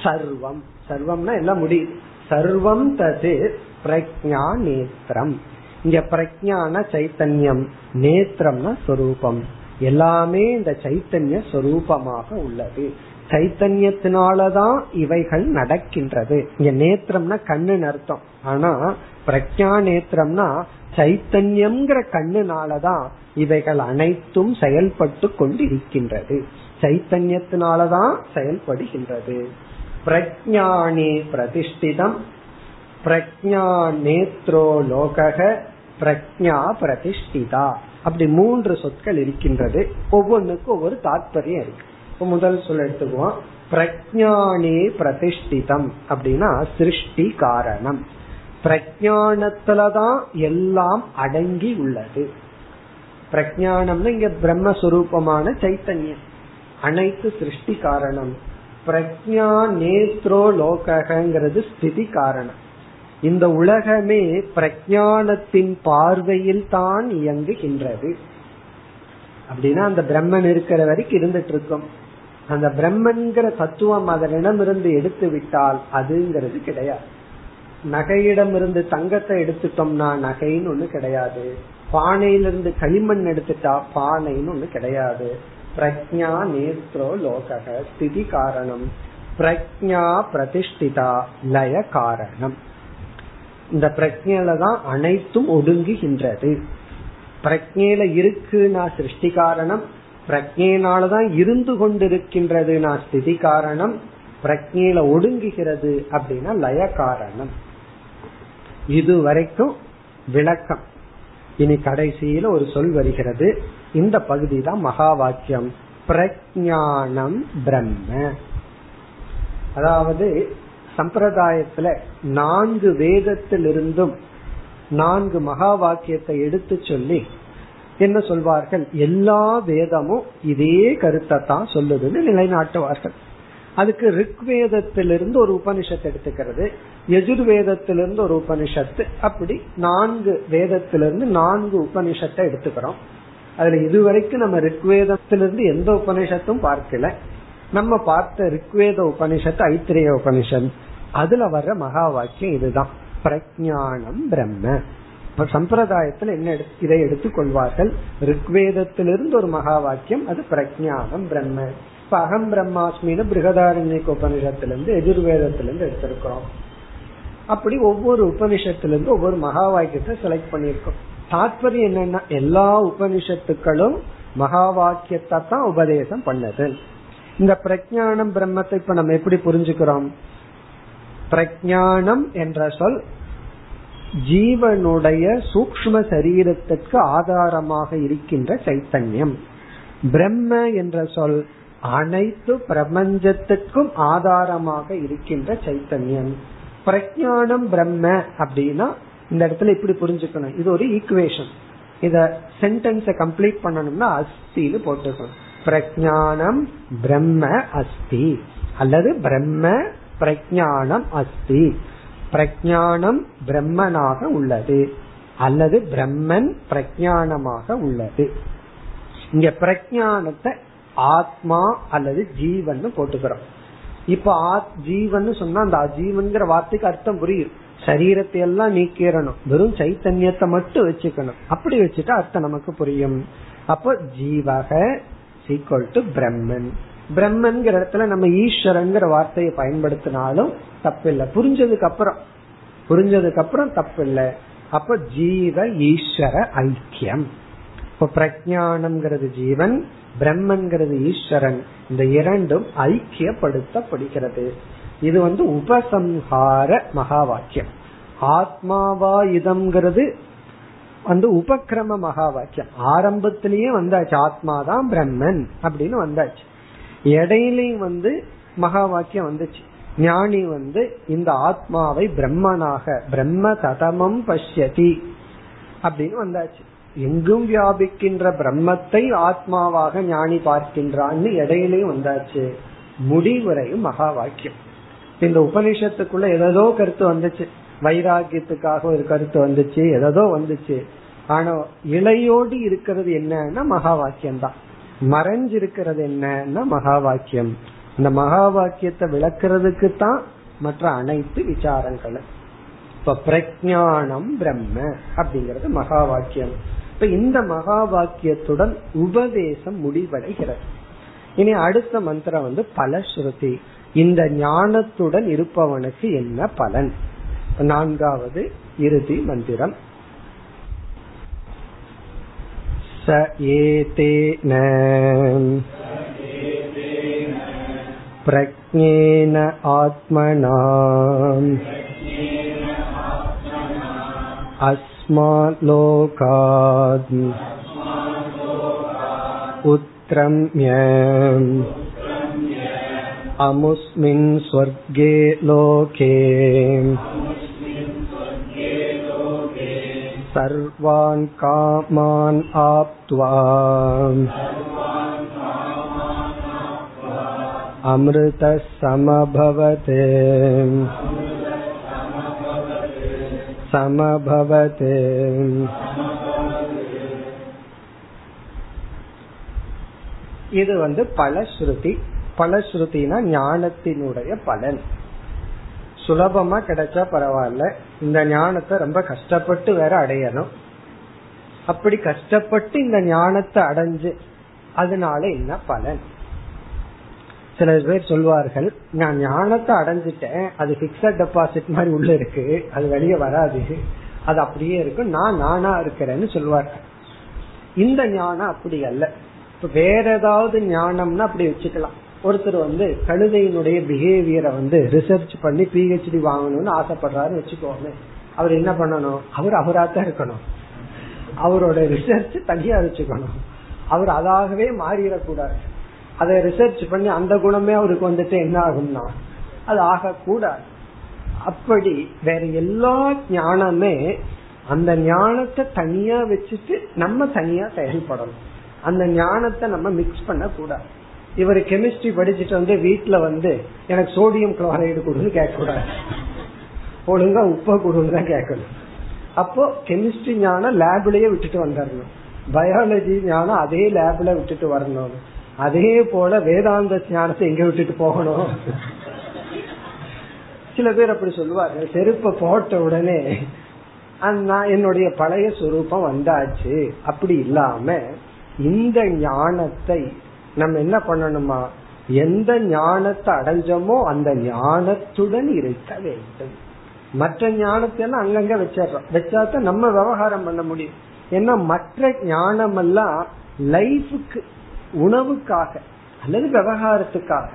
Speaker 1: சர்வம். சர்வம்னா எல்லாம் முடி? சர்வம் தது பிரஜா நேத்திரம். இங்க பிரஜான சைத்தன்யம் நேத்திரம்னா சொரூபம். எல்லாமே இந்த சைத்தன்ய சொரூபமாக உள்ளது. சைத்தன்யத்தினாலதான் இவைகள் நடக்கின்றது. இங்க நேத்திரம்னா கண்ணுன்னு அர்த்தம். ஆனா பிரஜா நேத்திரம்னா சைத்தன்யம்ங்கிற கண்ணுனாலதான் இவைகள் அனைத்தும் செயல்பட்டு கொண்டிருக்கின்றது. சைத்தன்யத்தினாலதான் செயல்படுகின்றது. பிரஜானே பிரதிஷ்டிதம். பிரஜா நேத்ரோ லோகக பிரஜா பிரதிஷ்டிதா. அப்படி மூன்று சொற்கள் இருக்கின்றது. ஒவ்வொன்றுக்கும் ஒவ்வொரு தாற்பயம் இருக்கு. இப்போ முதல் சொல் எடுத்துக்குவோம். பிரஜானே பிரதிஷ்டிதம். அப்படின்னா சிருஷ்டி காரணம். பிரஜானத்துலதான் எல்லாம் அடங்கி உள்ளது. பிரஜானம்னு இங்க பிரம்மஸ்வரூபமான சைத்தன்யம். அனைத்து சிருஷ்டி காரணம். பிரஜா நேத்ரோ லோகங்கிறது ஸ்திதி காரணம். இந்த உலகமே பிரஜானத்தின் பார்வையில் தான் இயங்குகின்றது. அப்படின்னா அந்த பிரம்மன் இருக்கிற வரைக்கும் இருந்துட்டு இருக்கும் அந்த பிரம்மன்கிற தத்துவம் அதனிடம் இருந்து எடுத்து விட்டால் அதுங்கிறது கிடையாது. நகையிடம் இருந்து தங்கத்தை எடுத்துட்டோம்னா நகைன்னு ஒண்ணு கிடையாது. பானையிலிருந்து களிமண் எடுத்துட்டா பானைன்னு ஒண்ணு கிடையாது. பிரஜா நேத்ரோ லோகக ஸ்திதி காரணம். பிரஜா பிரதிஷ்டிதா லய காரணம். இந்த பிரஜையில தான் அனைத்தும் ஒடுங்குகின்றது. பிரஜையில இருக்கு நான் சிருஷ்டி காரணம். பிரஜையினாலதான் இருந்து கொண்டிருக்கின்றது நான் ஸ்திதி காரணம். பிரஜையில ஒடுங்குகிறது அப்படின்னா லய காரணம். இது வரைக்கும் விளக்கம். இனி கடைசியில ஒரு சொல் வருகிறது. இந்த பகுதி தான் மகா வாக்கியம் பிரஜானம் பிரம்ம. அதாவது சம்பிரதாயத்துல நான்கு வேதத்திலிருந்தும் நான்கு மகா வாக்கியத்தை எடுத்து சொல்லி என்ன சொல்வார்கள்? எல்லா வேதமும் இதே கருத்தை தான் சொல்லுதுன்னு நிலைநாட்டுவார்கள். அதுக்கு ரிக்வேதத்திலிருந்து ஒரு உபனிஷத்து எடுத்துக்கிறது. எஜுர்வேதத்திலிருந்து ஒரு உபனிஷத்து. அப்படி நான்கு வேதத்திலிருந்து நான்கு உபனிஷத்தை எடுத்துக்கிறோம். அதுல இதுவரைக்கும் நம்ம ரிக்வேதத்திலிருந்து எந்த உபனிஷத்தும் பார்க்கல. நம்ம பார்த்த ரிக்வேத உபனிஷத்து ஐத்திரேய உபனிஷத். அதுல வர்ற மகா வாக்கியம் இதுதான். பிரஜானம் பிரம்ம. சம்பிரதாயத்தில் சம்பிரதாயத்துல என்ன இதை எடுத்துக் கொள்வார்கள்? ரிக்வேதத்திலிருந்து ஒரு மகா வாக்கியம் அது பிரஜானம் பிரம்ம. இப்ப அகம் பிரம்மாஸ்மின்னு பிருகதாரண்யක உபனிஷத்திலிருந்து எதிர்வேதத்திலிருந்து எடுத்திருக்கிறோம். அப்படி ஒவ்வொரு உபனிஷத்திலிருந்து ஒவ்வொரு மகா வாக்கியத்தை செலக்ட் பண்ணிருக்கோம் தாத்பரியம் என்னன்னா எல்லா உபனிஷத்துக்களும் மகா வாக்கியத்தை தான் உபதேசம் பண்ணது. இந்த பிரஜானம் பிரம்மத்தை இப்ப நம்ம எப்படி புரிஞ்சுக்கிறோம்? பிரஜானம் என்ற சொல் ஜீவனுடைய சூக்ம சரீரத்திற்கு ஆதாரமாக இருக்கின்ற சைத்தன்யம். பிரம்ம என்ற சொல் அனைத்து பிரபஞ்சத்துக்கும் ஆதாரமாக இருக்கின்ற சைத்தன்யம். பிரஜானம் பிரம்ம அப்படின்னா இந்த இடத்துல இப்படி புரிஞ்சுக்கணும். இது ஒரு ஈக்குவேஷன் இத சென்டென்ஸ கம்ப்ளீட் பண்ணணும்னா அஸ்தின்னு போட்டுக்கணும். பிரஜானம் பிரம்ம அஸ்தி அல்லது பிரம்ம பிரஜானம் அஸ்தி. பிரஜானம் பிரம்மனாக உள்ளது அல்லது பிரம்மன் பிரஜானமாக உள்ளது. இங்க பிரஜானத்தை ஆத்மா அல்லது ஜீவன் போட்டுக்கிறோம். இப்ப ஜீவன் சொன்னா அந்த அஜீவன்கிற வார்த்தைக்கு அர்த்தம் புரியும் சரீரத்தை எல்லாம் நீக்கிறணும் வெறும் சைத்தன்யத்தை மட்டும் வச்சுக்கணும். அப்படி வச்சுட்டா அர்த்தம் நமக்கு புரியும். அப்போ ஜீவக சீக்வல் டு பிரம்மன் பிரம்மன்கிற இடத்துல நம்ம ஈஸ்வரங்கிற வார்த்தையை பயன்படுத்தினாலும் தப்பில்லை. புரிஞ்சதுக்கு அப்புறம். புரிஞ்சதுக்கு அப்புறம் தப்பில்லை. அப்ப ஜீவ ஈஸ்வர ஐக்கியம். இப்ப பிரஜானம்ங்கிறது ஜீவன் பிரம்மன்கிறது ஈஸ்வரன். இந்த இரண்டும் ஐக்கியப்படுத்தப்படுகிறது. இது வந்து உபசம்ஹார மகா வாக்கியம் ஆத்மாவா இதம்ங்கிறது வந்து உபக்கிரம மகா வாக்கியம் ஆரம்பத்திலேயே வந்தாச்சு ஆத்மாதான் பிரம்மன் அப்படின்னு வந்தாச்சு. இடையிலையும் வந்து மகா வாக்கியம் வந்துச்சு. ஞானி வந்து இந்த ஆத்மாவை பிரம்மனாக பிரம்ம ததமம் பஷ்யதி அப்படின்னு வந்தாச்சு. எங்கும் வியாபிக்கின்ற பிரம்மத்தை ஆத்மாவாக ஞானி பார்க்கின்றான்னு இடையிலையும் வந்தாச்சு. முடிவுரையும் மகா வாக்கியம். இந்த உபநிஷத்துக்குள்ள ஏதோ கருத்து வந்துச்சு. வைராகியத்துக்காக ஒரு கருத்து வந்துச்சு எதோ வந்துச்சு. ஆனா இலையோடு இருக்கிறது என்னன்னா மகா வாக்கியம் தான். மறைஞ்சிருக்கிறது என்னன்னா மகா வாக்கியம். இந்த மகா வாக்கியத்தை விளக்குறதுக்கு தான் மற்ற அனைத்து விசாரங்களும். இப்ப பிரஜானம் பிரம்ம அப்படிங்கறது மகா வாக்கியம். இப்ப இந்த மகா வாக்கியத்துடன் உபதேசம் முடிவடைகிறது இனி அடுத்த மந்திரம் வந்து பலஸ்ருதி இந்த ஞானத்துடன் இருப்பவனுக்கு என்ன பலன் நான்காவது இறுதி மந்திரம் स एतेन प्रज्ञेन आत्मना अस्माल्लोकात् उत्क्रम्य अमुस्मिन् स्वर्गे लोके सर्वान् कामान् आप्त्वा अमृतः समभवते समभवते இது வந்து பலஸ்ருதி பலஸ்ருதினா ஞானத்தினுடைய பலன் சுலபமா கிடைச்சா பரவாயில்ல இந்த ஞானத்தை ரொம்ப கஷ்டப்பட்டு வேற அடையணும் அப்படி கஷ்டப்பட்டு இந்த ஞானத்தை அடைஞ்சு அதனால என்ன பலன் சில பேர் சொல்வார்கள் நான் ஞானத்தை அடைஞ்சிட்டேன் அது பிக்சட் டெபாசிட் மாதிரி உள்ள இருக்கு அது வெளியே வராது அது அப்படியே இருக்கும் நான் நானா இருக்கிறேன்னு சொல்வார்கள். இந்த ஞானம் அப்படி அல்ல. வேற ஏதாவது ஞானம்னா அப்படி வச்சுக்கலாம். ஒருத்தர் வந்து கழுதையினுடைய பிஹேவியரை வந்து ரிசர்ச் பண்ணி பிஹெச்டி வாங்கணும்னு ஆசைப்படுறாருன்னு வச்சுக்கோங்க அவர் என்ன பண்ணணும்? அவர் அவராத்தான் இருக்கணும். அவரோட ரிசர்ச் தனியா வச்சுக்கணும். அவர் அதாகவே மாறிடக்கூடாது. அதை ரிசர்ச் பண்ணி அந்த குணமே அவருக்கு வந்துட்டு என்ன ஆகும்னா அது ஆகக்கூடாது. அப்படி வேற எல்லா ஞானமே அந்த ஞானத்தை தனியா வச்சுட்டு நம்ம தனியா செயல்படணும். அந்த ஞானத்தை நம்ம மிக்ஸ் பண்ண கூடாது இவர் கெமிஸ்ட்ரி படிச்சுட்டு வந்து வீட்டுல வந்து எனக்கு சோடியம் குளோரைடு கொடுன்னு கேட்க கூடாது ஒழுங்கா உப்ப கொடுன்னு தான் கேட்கணும். அப்போ கெமிஸ்ட்ரி ஞானம் லேப்லயே விட்டுட்டு வந்துடணும் பயாலஜி ஞானம் அதே லேப்ல விட்டுட்டு வரணும். அதே போல வேதாந்த ஞானத்தை எங்க விட்டுட்டு போகணும்? சில பேர் அப்படி சொல்லுவாங்க செருப்ப போட்ட உடனே நான் என்னுடைய பழைய சுரூபம் வந்தாச்சு. அப்படி இல்லாம இந்த ஞானத்தை நம்ம என்ன பண்ணணுமா? எந்த ஞானத்தை அடைஞ்சோமோ அந்த ஞானத்துடன் இருக்க வேண்டும். மற்ற ஞானத்தை எல்லாம் அங்கங்க வச்சிடறோம். வச்சாதான் நம்ம விவகாரம் பண்ண முடியும். ஏன்னா மற்ற ஞானம் எல்லாம் லைஃபுக்கு உணவுக்காக அல்லது விவகாரத்துக்காக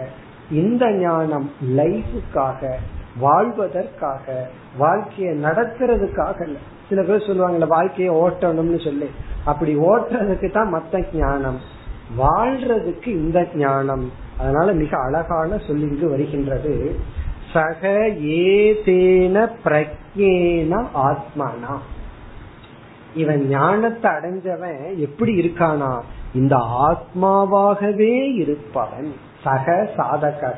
Speaker 1: இந்த ஞானம் லைஃபுக்காக வாழ்வதற்காக வாழ்க்கையை நடத்துறதுக்காக இல்ல. சில பேர் சொல்லுவாங்கல்ல வாழ்க்கையை ஓட்டணும்னு சொல்லி. அப்படி ஓட்டுறதுக்கு தான் மத்த ஞானம். வாழ்றதுக்கு இந்த ஞானம். அதனால மிக அழகான சொல்லி இங்கு வருகின்றது. சக ஏதேன பிரஜேன ஆத்மானா. இவன் ஞானத்தை அடைஞ்சவன் எப்படி இருக்கானா? இந்த ஆத்மாவாகவே இருப்பவன் சக சாதக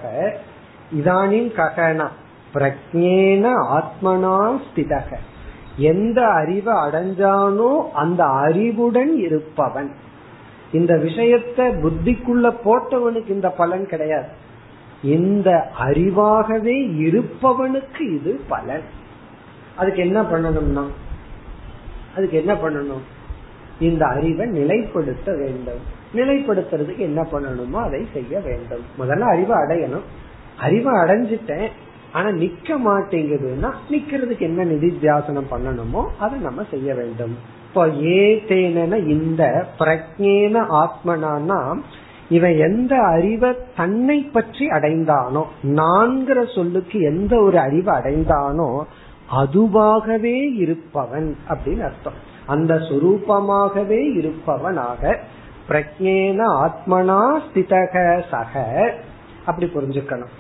Speaker 1: இதானின் ககனா பிரஜேன ஆத்மனா ஸ்திதக. எந்த அறிவை அடைஞ்சானோ அந்த அறிவுடன் இருப்பவன். இந்த விஷயத்த புத்திக்குள்ள போட்டவனுக்கு இந்த பலன் கிடையாது. இந்த அறிவாகவே இருப்பவனுக்கு இது பலன். அதுக்கு என்ன பண்ணணும்னா அதுக்கு என்ன பண்ணணும்? இந்த அறிவை நிலைப்படுத்த வேண்டும். நிலைப்படுத்துறதுக்கு என்ன பண்ணணுமோ அதை செய்ய வேண்டும். முதல்ல அறிவை அடையணும். அறிவை அடைஞ்சிட்டேன் ஆனா நிக்க மாட்டேங்குதுன்னா நிக்கிறதுக்கு என்ன நிதித்தியாசனம் பண்ணணுமோ அதை நம்ம செய்ய வேண்டும். இப்போ ஏ தேன இந்த பிரஜேன ஆத்மனானா இவன் எந்த அறிவை தன்னை பற்றி அடைந்தானோ நான்கிற சொல்லுக்கு எந்த ஒரு அறிவை அடைந்தானோ அதுவாகவே இருப்பவன் அப்படின்னு அர்த்தம். அந்த சுரூபமாகவே இருப்பவனாக பிரஜேன ஆத்மனா ஸ்திதக சக. அப்படி புரிஞ்சுக்கணும்.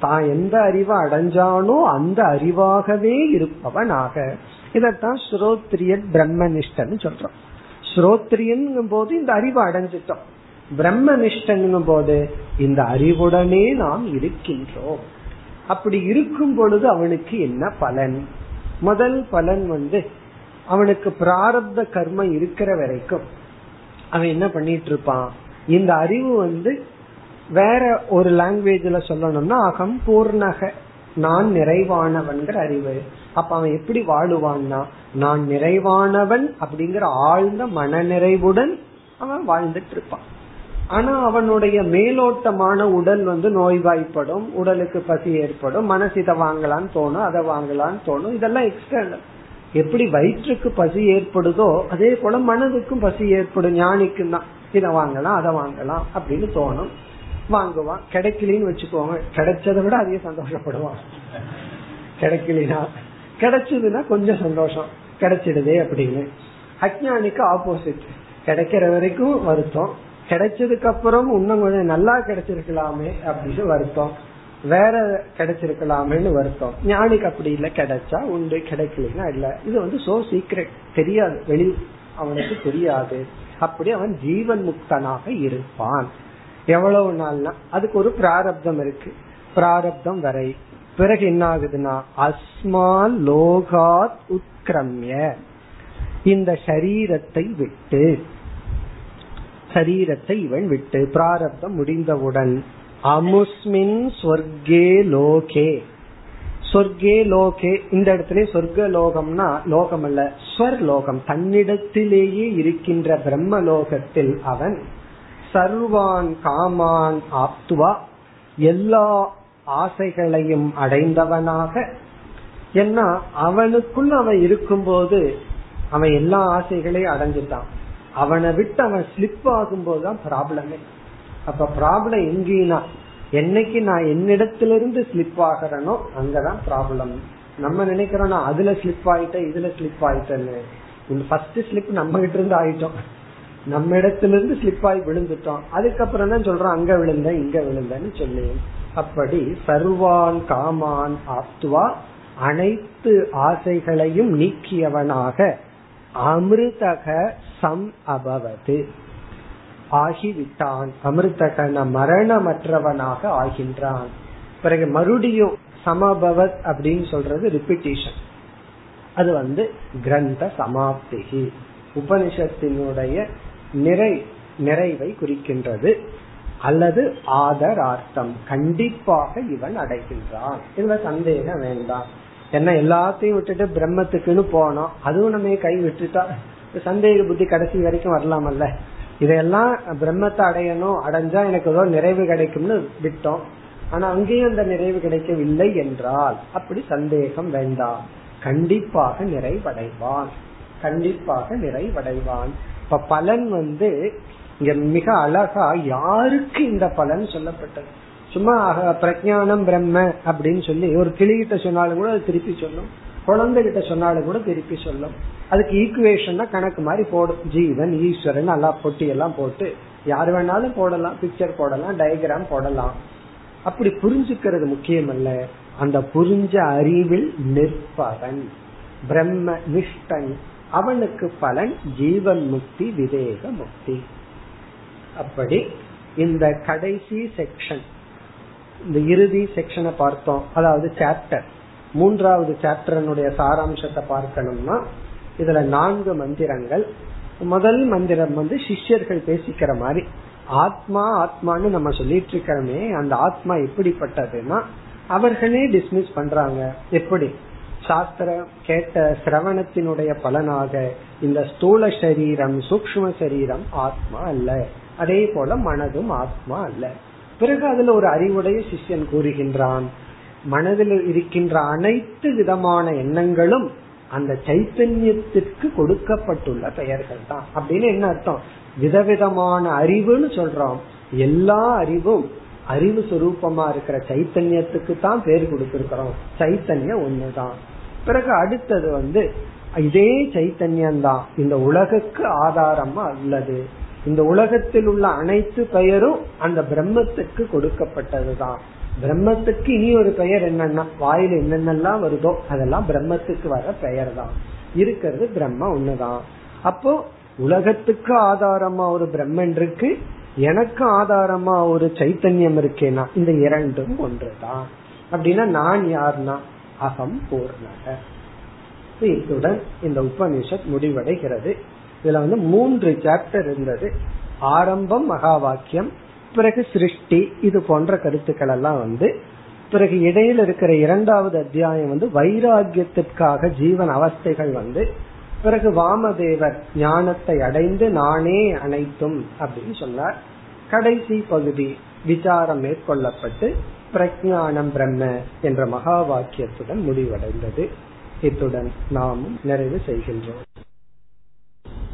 Speaker 1: தான் எந்த அறிவை அடைஞ்சானோ அந்த அறிவாகவே இருப்பவனாக. இதத்தான் ஸ்ரோத்ரியன் பிரம்மனிஷ்டன் சொல்றோம். ஸ்ரோத்ரியன் போது இந்த அறிவை அடைஞ்சிட்டோம். பிரம்மனிஷ்டன் போது இந்த அறிவுடனே நாம் இருக்கின்றோம். அப்படி இருக்கும் பொழுது அவனுக்கு என்ன பலன்? முதல் பலன் வந்து அவனுக்கு பிராரப்த கர்மம் இருக்கிற வரைக்கும் அவன் என்ன பண்ணிட்டு இருப்பான்? இந்த அறிவு வந்து வேற ஒரு லாங்குவேஜ்ல சொல்லணும்னா அகம் பூர்ணக நான் நிறைவானவன்கிற அறிவு. அப்ப அவன் எப்படி வாழுவான்னா நான் நிறைவானவன் அப்படிங்கிற ஆழ்ந்த மன நிறைவுடன் அவன் வாழ்ந்துட்டு இருப்பான். ஆனா அவனுடைய மேலோட்டமான உடல் வந்து நோய்வாய்ப்படும் உடலுக்கு பசி ஏற்படும் மனசு இதை வாங்கலான்னு தோணும் அதை வாங்கலான்னு தோணும் இதெல்லாம் எக்ஸ்டர்னல் எப்படி வயிற்றுக்கு பசி ஏற்படுதோ அதே போல மனதுக்கும் பசி ஏற்படும் ஞானிக்கும் தான். இதை வாங்கலாம் அதை வாங்கலாம் அப்படின்னு தோணும். வாங்குவான். கிடைக்கலன்னு வச்சுக்கோங்க. கிடைச்சதை விட அதிக சந்தோஷப்படுவான். கிடைக்கலனா கிடைச்சதுன்னா கொஞ்சம் சந்தோஷம். கிடைச்சிடுதே அப்படின்னு. அஜானிக்கு ஆப்போசிட் கிடைக்கிற வரைக்கும் வருத்தம். கிடைச்சதுக்கு அப்புறம் இன்னும் கொஞ்சம் நல்லா கிடைச்சிருக்கலாமே அப்படின்னு வருத்தம். வேற கிடைச்சிருக்கலாமேன்னு வருத்தம். ஞானிக்கு அப்படி இல்ல கிடைச்சா உண்டு கிடைக்கலன்னா இல்ல. இது வந்து சோ சீக்ரெட் தெரியாது. வெளி அவனுக்கு தெரியாது. அப்படி அவன் ஜீவன் முக்தனாக இருப்பான். எவ்வளவு நாள்னா அதுக்கு ஒரு பிராரப்தம் இருக்கு. பிராரப்தம் வரை. பிறகு என்ன ஆகுதுன்னா அஸ்மான் லோகாத் உத்கிரமிய. இந்த சரீரத்தை விட்டு சரீரத்தை இவன் விட்டு பிராரப்தம் முடிந்தவுடன். அமுஸ்மின் சொர்க்கே லோகே. சொர்க்கே லோகே இந்த இடத்துல சொர்க்க லோகம்னா லோகம் அல்ல ஸ்வர் லோகம் தன்னிடத்திலேயே இருக்கின்ற பிரம்ம லோகத்தில் அவன் சர்வான் காமான் ஆப்துவா. எல்லா ஆசைகளையும் அடைந்தவனாக. ஏன்னா அவனுக்குள் அவன் இருக்கும்போது அவன் எல்லா ஆசைகளையும் அடைஞ்சிட்டான். அவனை விட்டு அவன் ஸ்லிப் ஆகும்போது தான் ப்ராப்ளமே அப்ப ப்ராப்ளம் எங்கேனா? என்னைக்கு நான் என்னிடத்திலிருந்து ஸ்லிப் ஆகிறனோ அங்கதான் ப்ராப்ளம் நம்ம நினைக்கிறோம் நான் அதுல ஸ்லிப் ஆயிட்டேன் இதுல ஸ்லிப் ஆயிட்டேன்னு. ஃபர்ஸ்ட் ஸ்லிப் நம்ம கிட்ட இருந்து ஆயிட்டோம். நம்ம இடத்துல இருந்து ஸ்லிப் ஆகி விழுந்துட்டோம். அதுக்கப்புறம் தான் சொல்றோம் அங்க விழுந்த இங்க விழுந்தன்னு சொல்லி. அப்படி சர்வான் காமான் ஆப்துவா அனைத்து ஆசைகளையும் நீக்கியவனாக அமிர்தக சம் அபவது. ஆகிவிட்டான். அமிர்தகன மரணமற்றவனாக ஆகின்றான். பிறகு மறுபடியும் சமபவத் அப்படின்னு சொல்றது ரிப்பிட்டேஷன் அது வந்து கிரந்த சமாப்திகி. உபனிஷத்தினுடைய நிறை நிறைவை குறிக்கின்றது. அல்லது ஆதரார்த்தம். கண்டிப்பாக இவன் அடைகின்றான். இதுல சந்தேகம் வேண்டாம். என்ன எல்லாத்தையும் விட்டுட்டு பிரம்மத்துக்குன்னு போனோம். அதுவும் நம்ம கை விட்டுட்டா சந்தேக புத்தி கடைசி வரைக்கும் வரலாமல்ல. இதையெல்லாம் பிரம்மத்தை அடையணும் அடைஞ்சா எனக்கு ஏதோ நிறைவு கிடைக்கும்னு விட்டோம். ஆனா அங்கேயும் அந்த நிறைவு கிடைக்கவில்லை என்றால் அப்படி சந்தேகம் வேண்டாம். கண்டிப்பாக நிறைவடைவான். கண்டிப்பாக நிறைவடைவான். இப்ப பலன் வந்து இங்க மிக அழகா யாருக்கு இந்த பலன் சொல்லப்பட்டது? சும்மா பிரஜானம் பிரம்ம அப்படின்னு சொல்லி ஒரு கிளிகிட்ட சொன்னாலும் கூட திருப்பி சொல்லும். குழந்தைகிட்ட சொன்னாலும் கூட திருப்பி சொல்லும். அதுக்கு ஈக்குவேஷன் கணக்கு மாதிரி போடும். ஜீவன் ஈஸ்வரன் நல்லா பொட்டி எல்லாம் போட்டு யார் வேணாலும் போடலாம். பிக்சர் போடலாம் டயக்ராம் போடலாம். அப்படி புரிஞ்சுக்கிறது முக்கியம் அல்ல அந்த புரிஞ்ச அறிவில் நிற்பவன் பிரம்ம நிஷ்டன் அவனுக்கு பலன் ஜீவன் முக்தி விவேக முக்தி. அப்படி இந்த கடைசி செக்ஷன் இந்த இறுதி செக்ஷனை பார்த்தோம். அதாவது சாப்டர் மூன்றாவது சாப்டரனுடைய சாராம்சத்தை பார்க்கணும்னா இதுல நான்கு மந்திரங்கள். முதல் மந்திரம் வந்து சிஷ்யர்கள் பேசிக்கிற மாதிரி ஆத்மா ஆத்மான்னு நம்ம சொல்லிட்டு இருக்கிறோமே அந்த ஆத்மா எப்படிப்பட்டதுன்னா அவர்களே டிஸ்மிஸ் பண்றாங்க. எப்படி? சாஸ்திரம் கேட்ட சிரவணத்தினுடைய பலனாக இந்த ஸ்தூல சரீரம் சூக்ம சரீரம் ஆத்மா அல்ல. அதே போல மனதும் ஆத்மா அல்ல. பிறகு அதுல ஒரு அறிவுடைய சிஷ்யன் கூறுகின்றான். மனதில் இருக்கின்ற அனைத்து விதமான எண்ணங்களும் அந்த சைத்தன்யத்திற்கு கொடுக்கப்பட்டுள்ள பெயர்கள் தான். அப்படின்னு என்ன அர்த்தம்? விதவிதமான அறிவுன்னு சொல்றோம். எல்லா அறிவும் அறிவு சுரூபமா இருக்கிற சைத்தன்யத்துக்கு தான் பேர் கொடுத்திருக்கிறோம். சைத்தன்யம் ஒண்ணுதான். பிறகு அடுத்தது வந்து இதே சைத்தன்யம் தான் இந்த உலகுக்கு ஆதாரமா உள்ளது. இந்த உலகத்தில் உள்ள அனைத்து பெயரும் அந்த பிரம்மத்துக்கு கொடுக்கப்பட்டதுதான். பிரம்மத்துக்கு இனி ஒரு பெயர் என்னன்னா வாயில் என்னென்னலாம் வருதோ அதெல்லாம் பிரம்மத்துக்கு வர பெயர் தான் இருக்கிறது பிரம்ம ஒண்ணுதான். அப்போ உலகத்துக்கு ஆதாரமா ஒரு பிரம்மன் இருக்கு எனக்கு ஆதாரமா ஒரு சைத்தன்யம் இருக்கேனா இந்த இரண்டும் ஒன்றுதான். அப்படின்னா நான் யார்னா? அகம் பூர்ணக. இத்துடன் இந்த உபனிஷத் முடிவடைகிறது. இதுல வந்து மூன்று சாப்டர் இருந்தது. ஆரம்பம் மகா வாக்கியம் பிறகு சிருஷ்டி இது போன்ற கருத்துக்கள் எல்லாம் வந்து பிறகு இடையில இருக்கிற இரண்டாவது அத்தியாயம் வந்து வைராகியத்திற்காக ஜீவன் அவஸ்தைகள் வந்து பிறகு வாமதேவர் ஞானத்தை அடைந்து நானே அனைத்தும் அப்படின்னு சொன்னார். கடைசி பகுதி விசாரம் மேற்கொள்ளப்பட்டு பிரஜானம் பிரம்ம என்ற மகா வாக்கியத்துடன் முடிவடைந்தது. இத்துடன் நாமும் நிறைவு செய்கின்றோம்.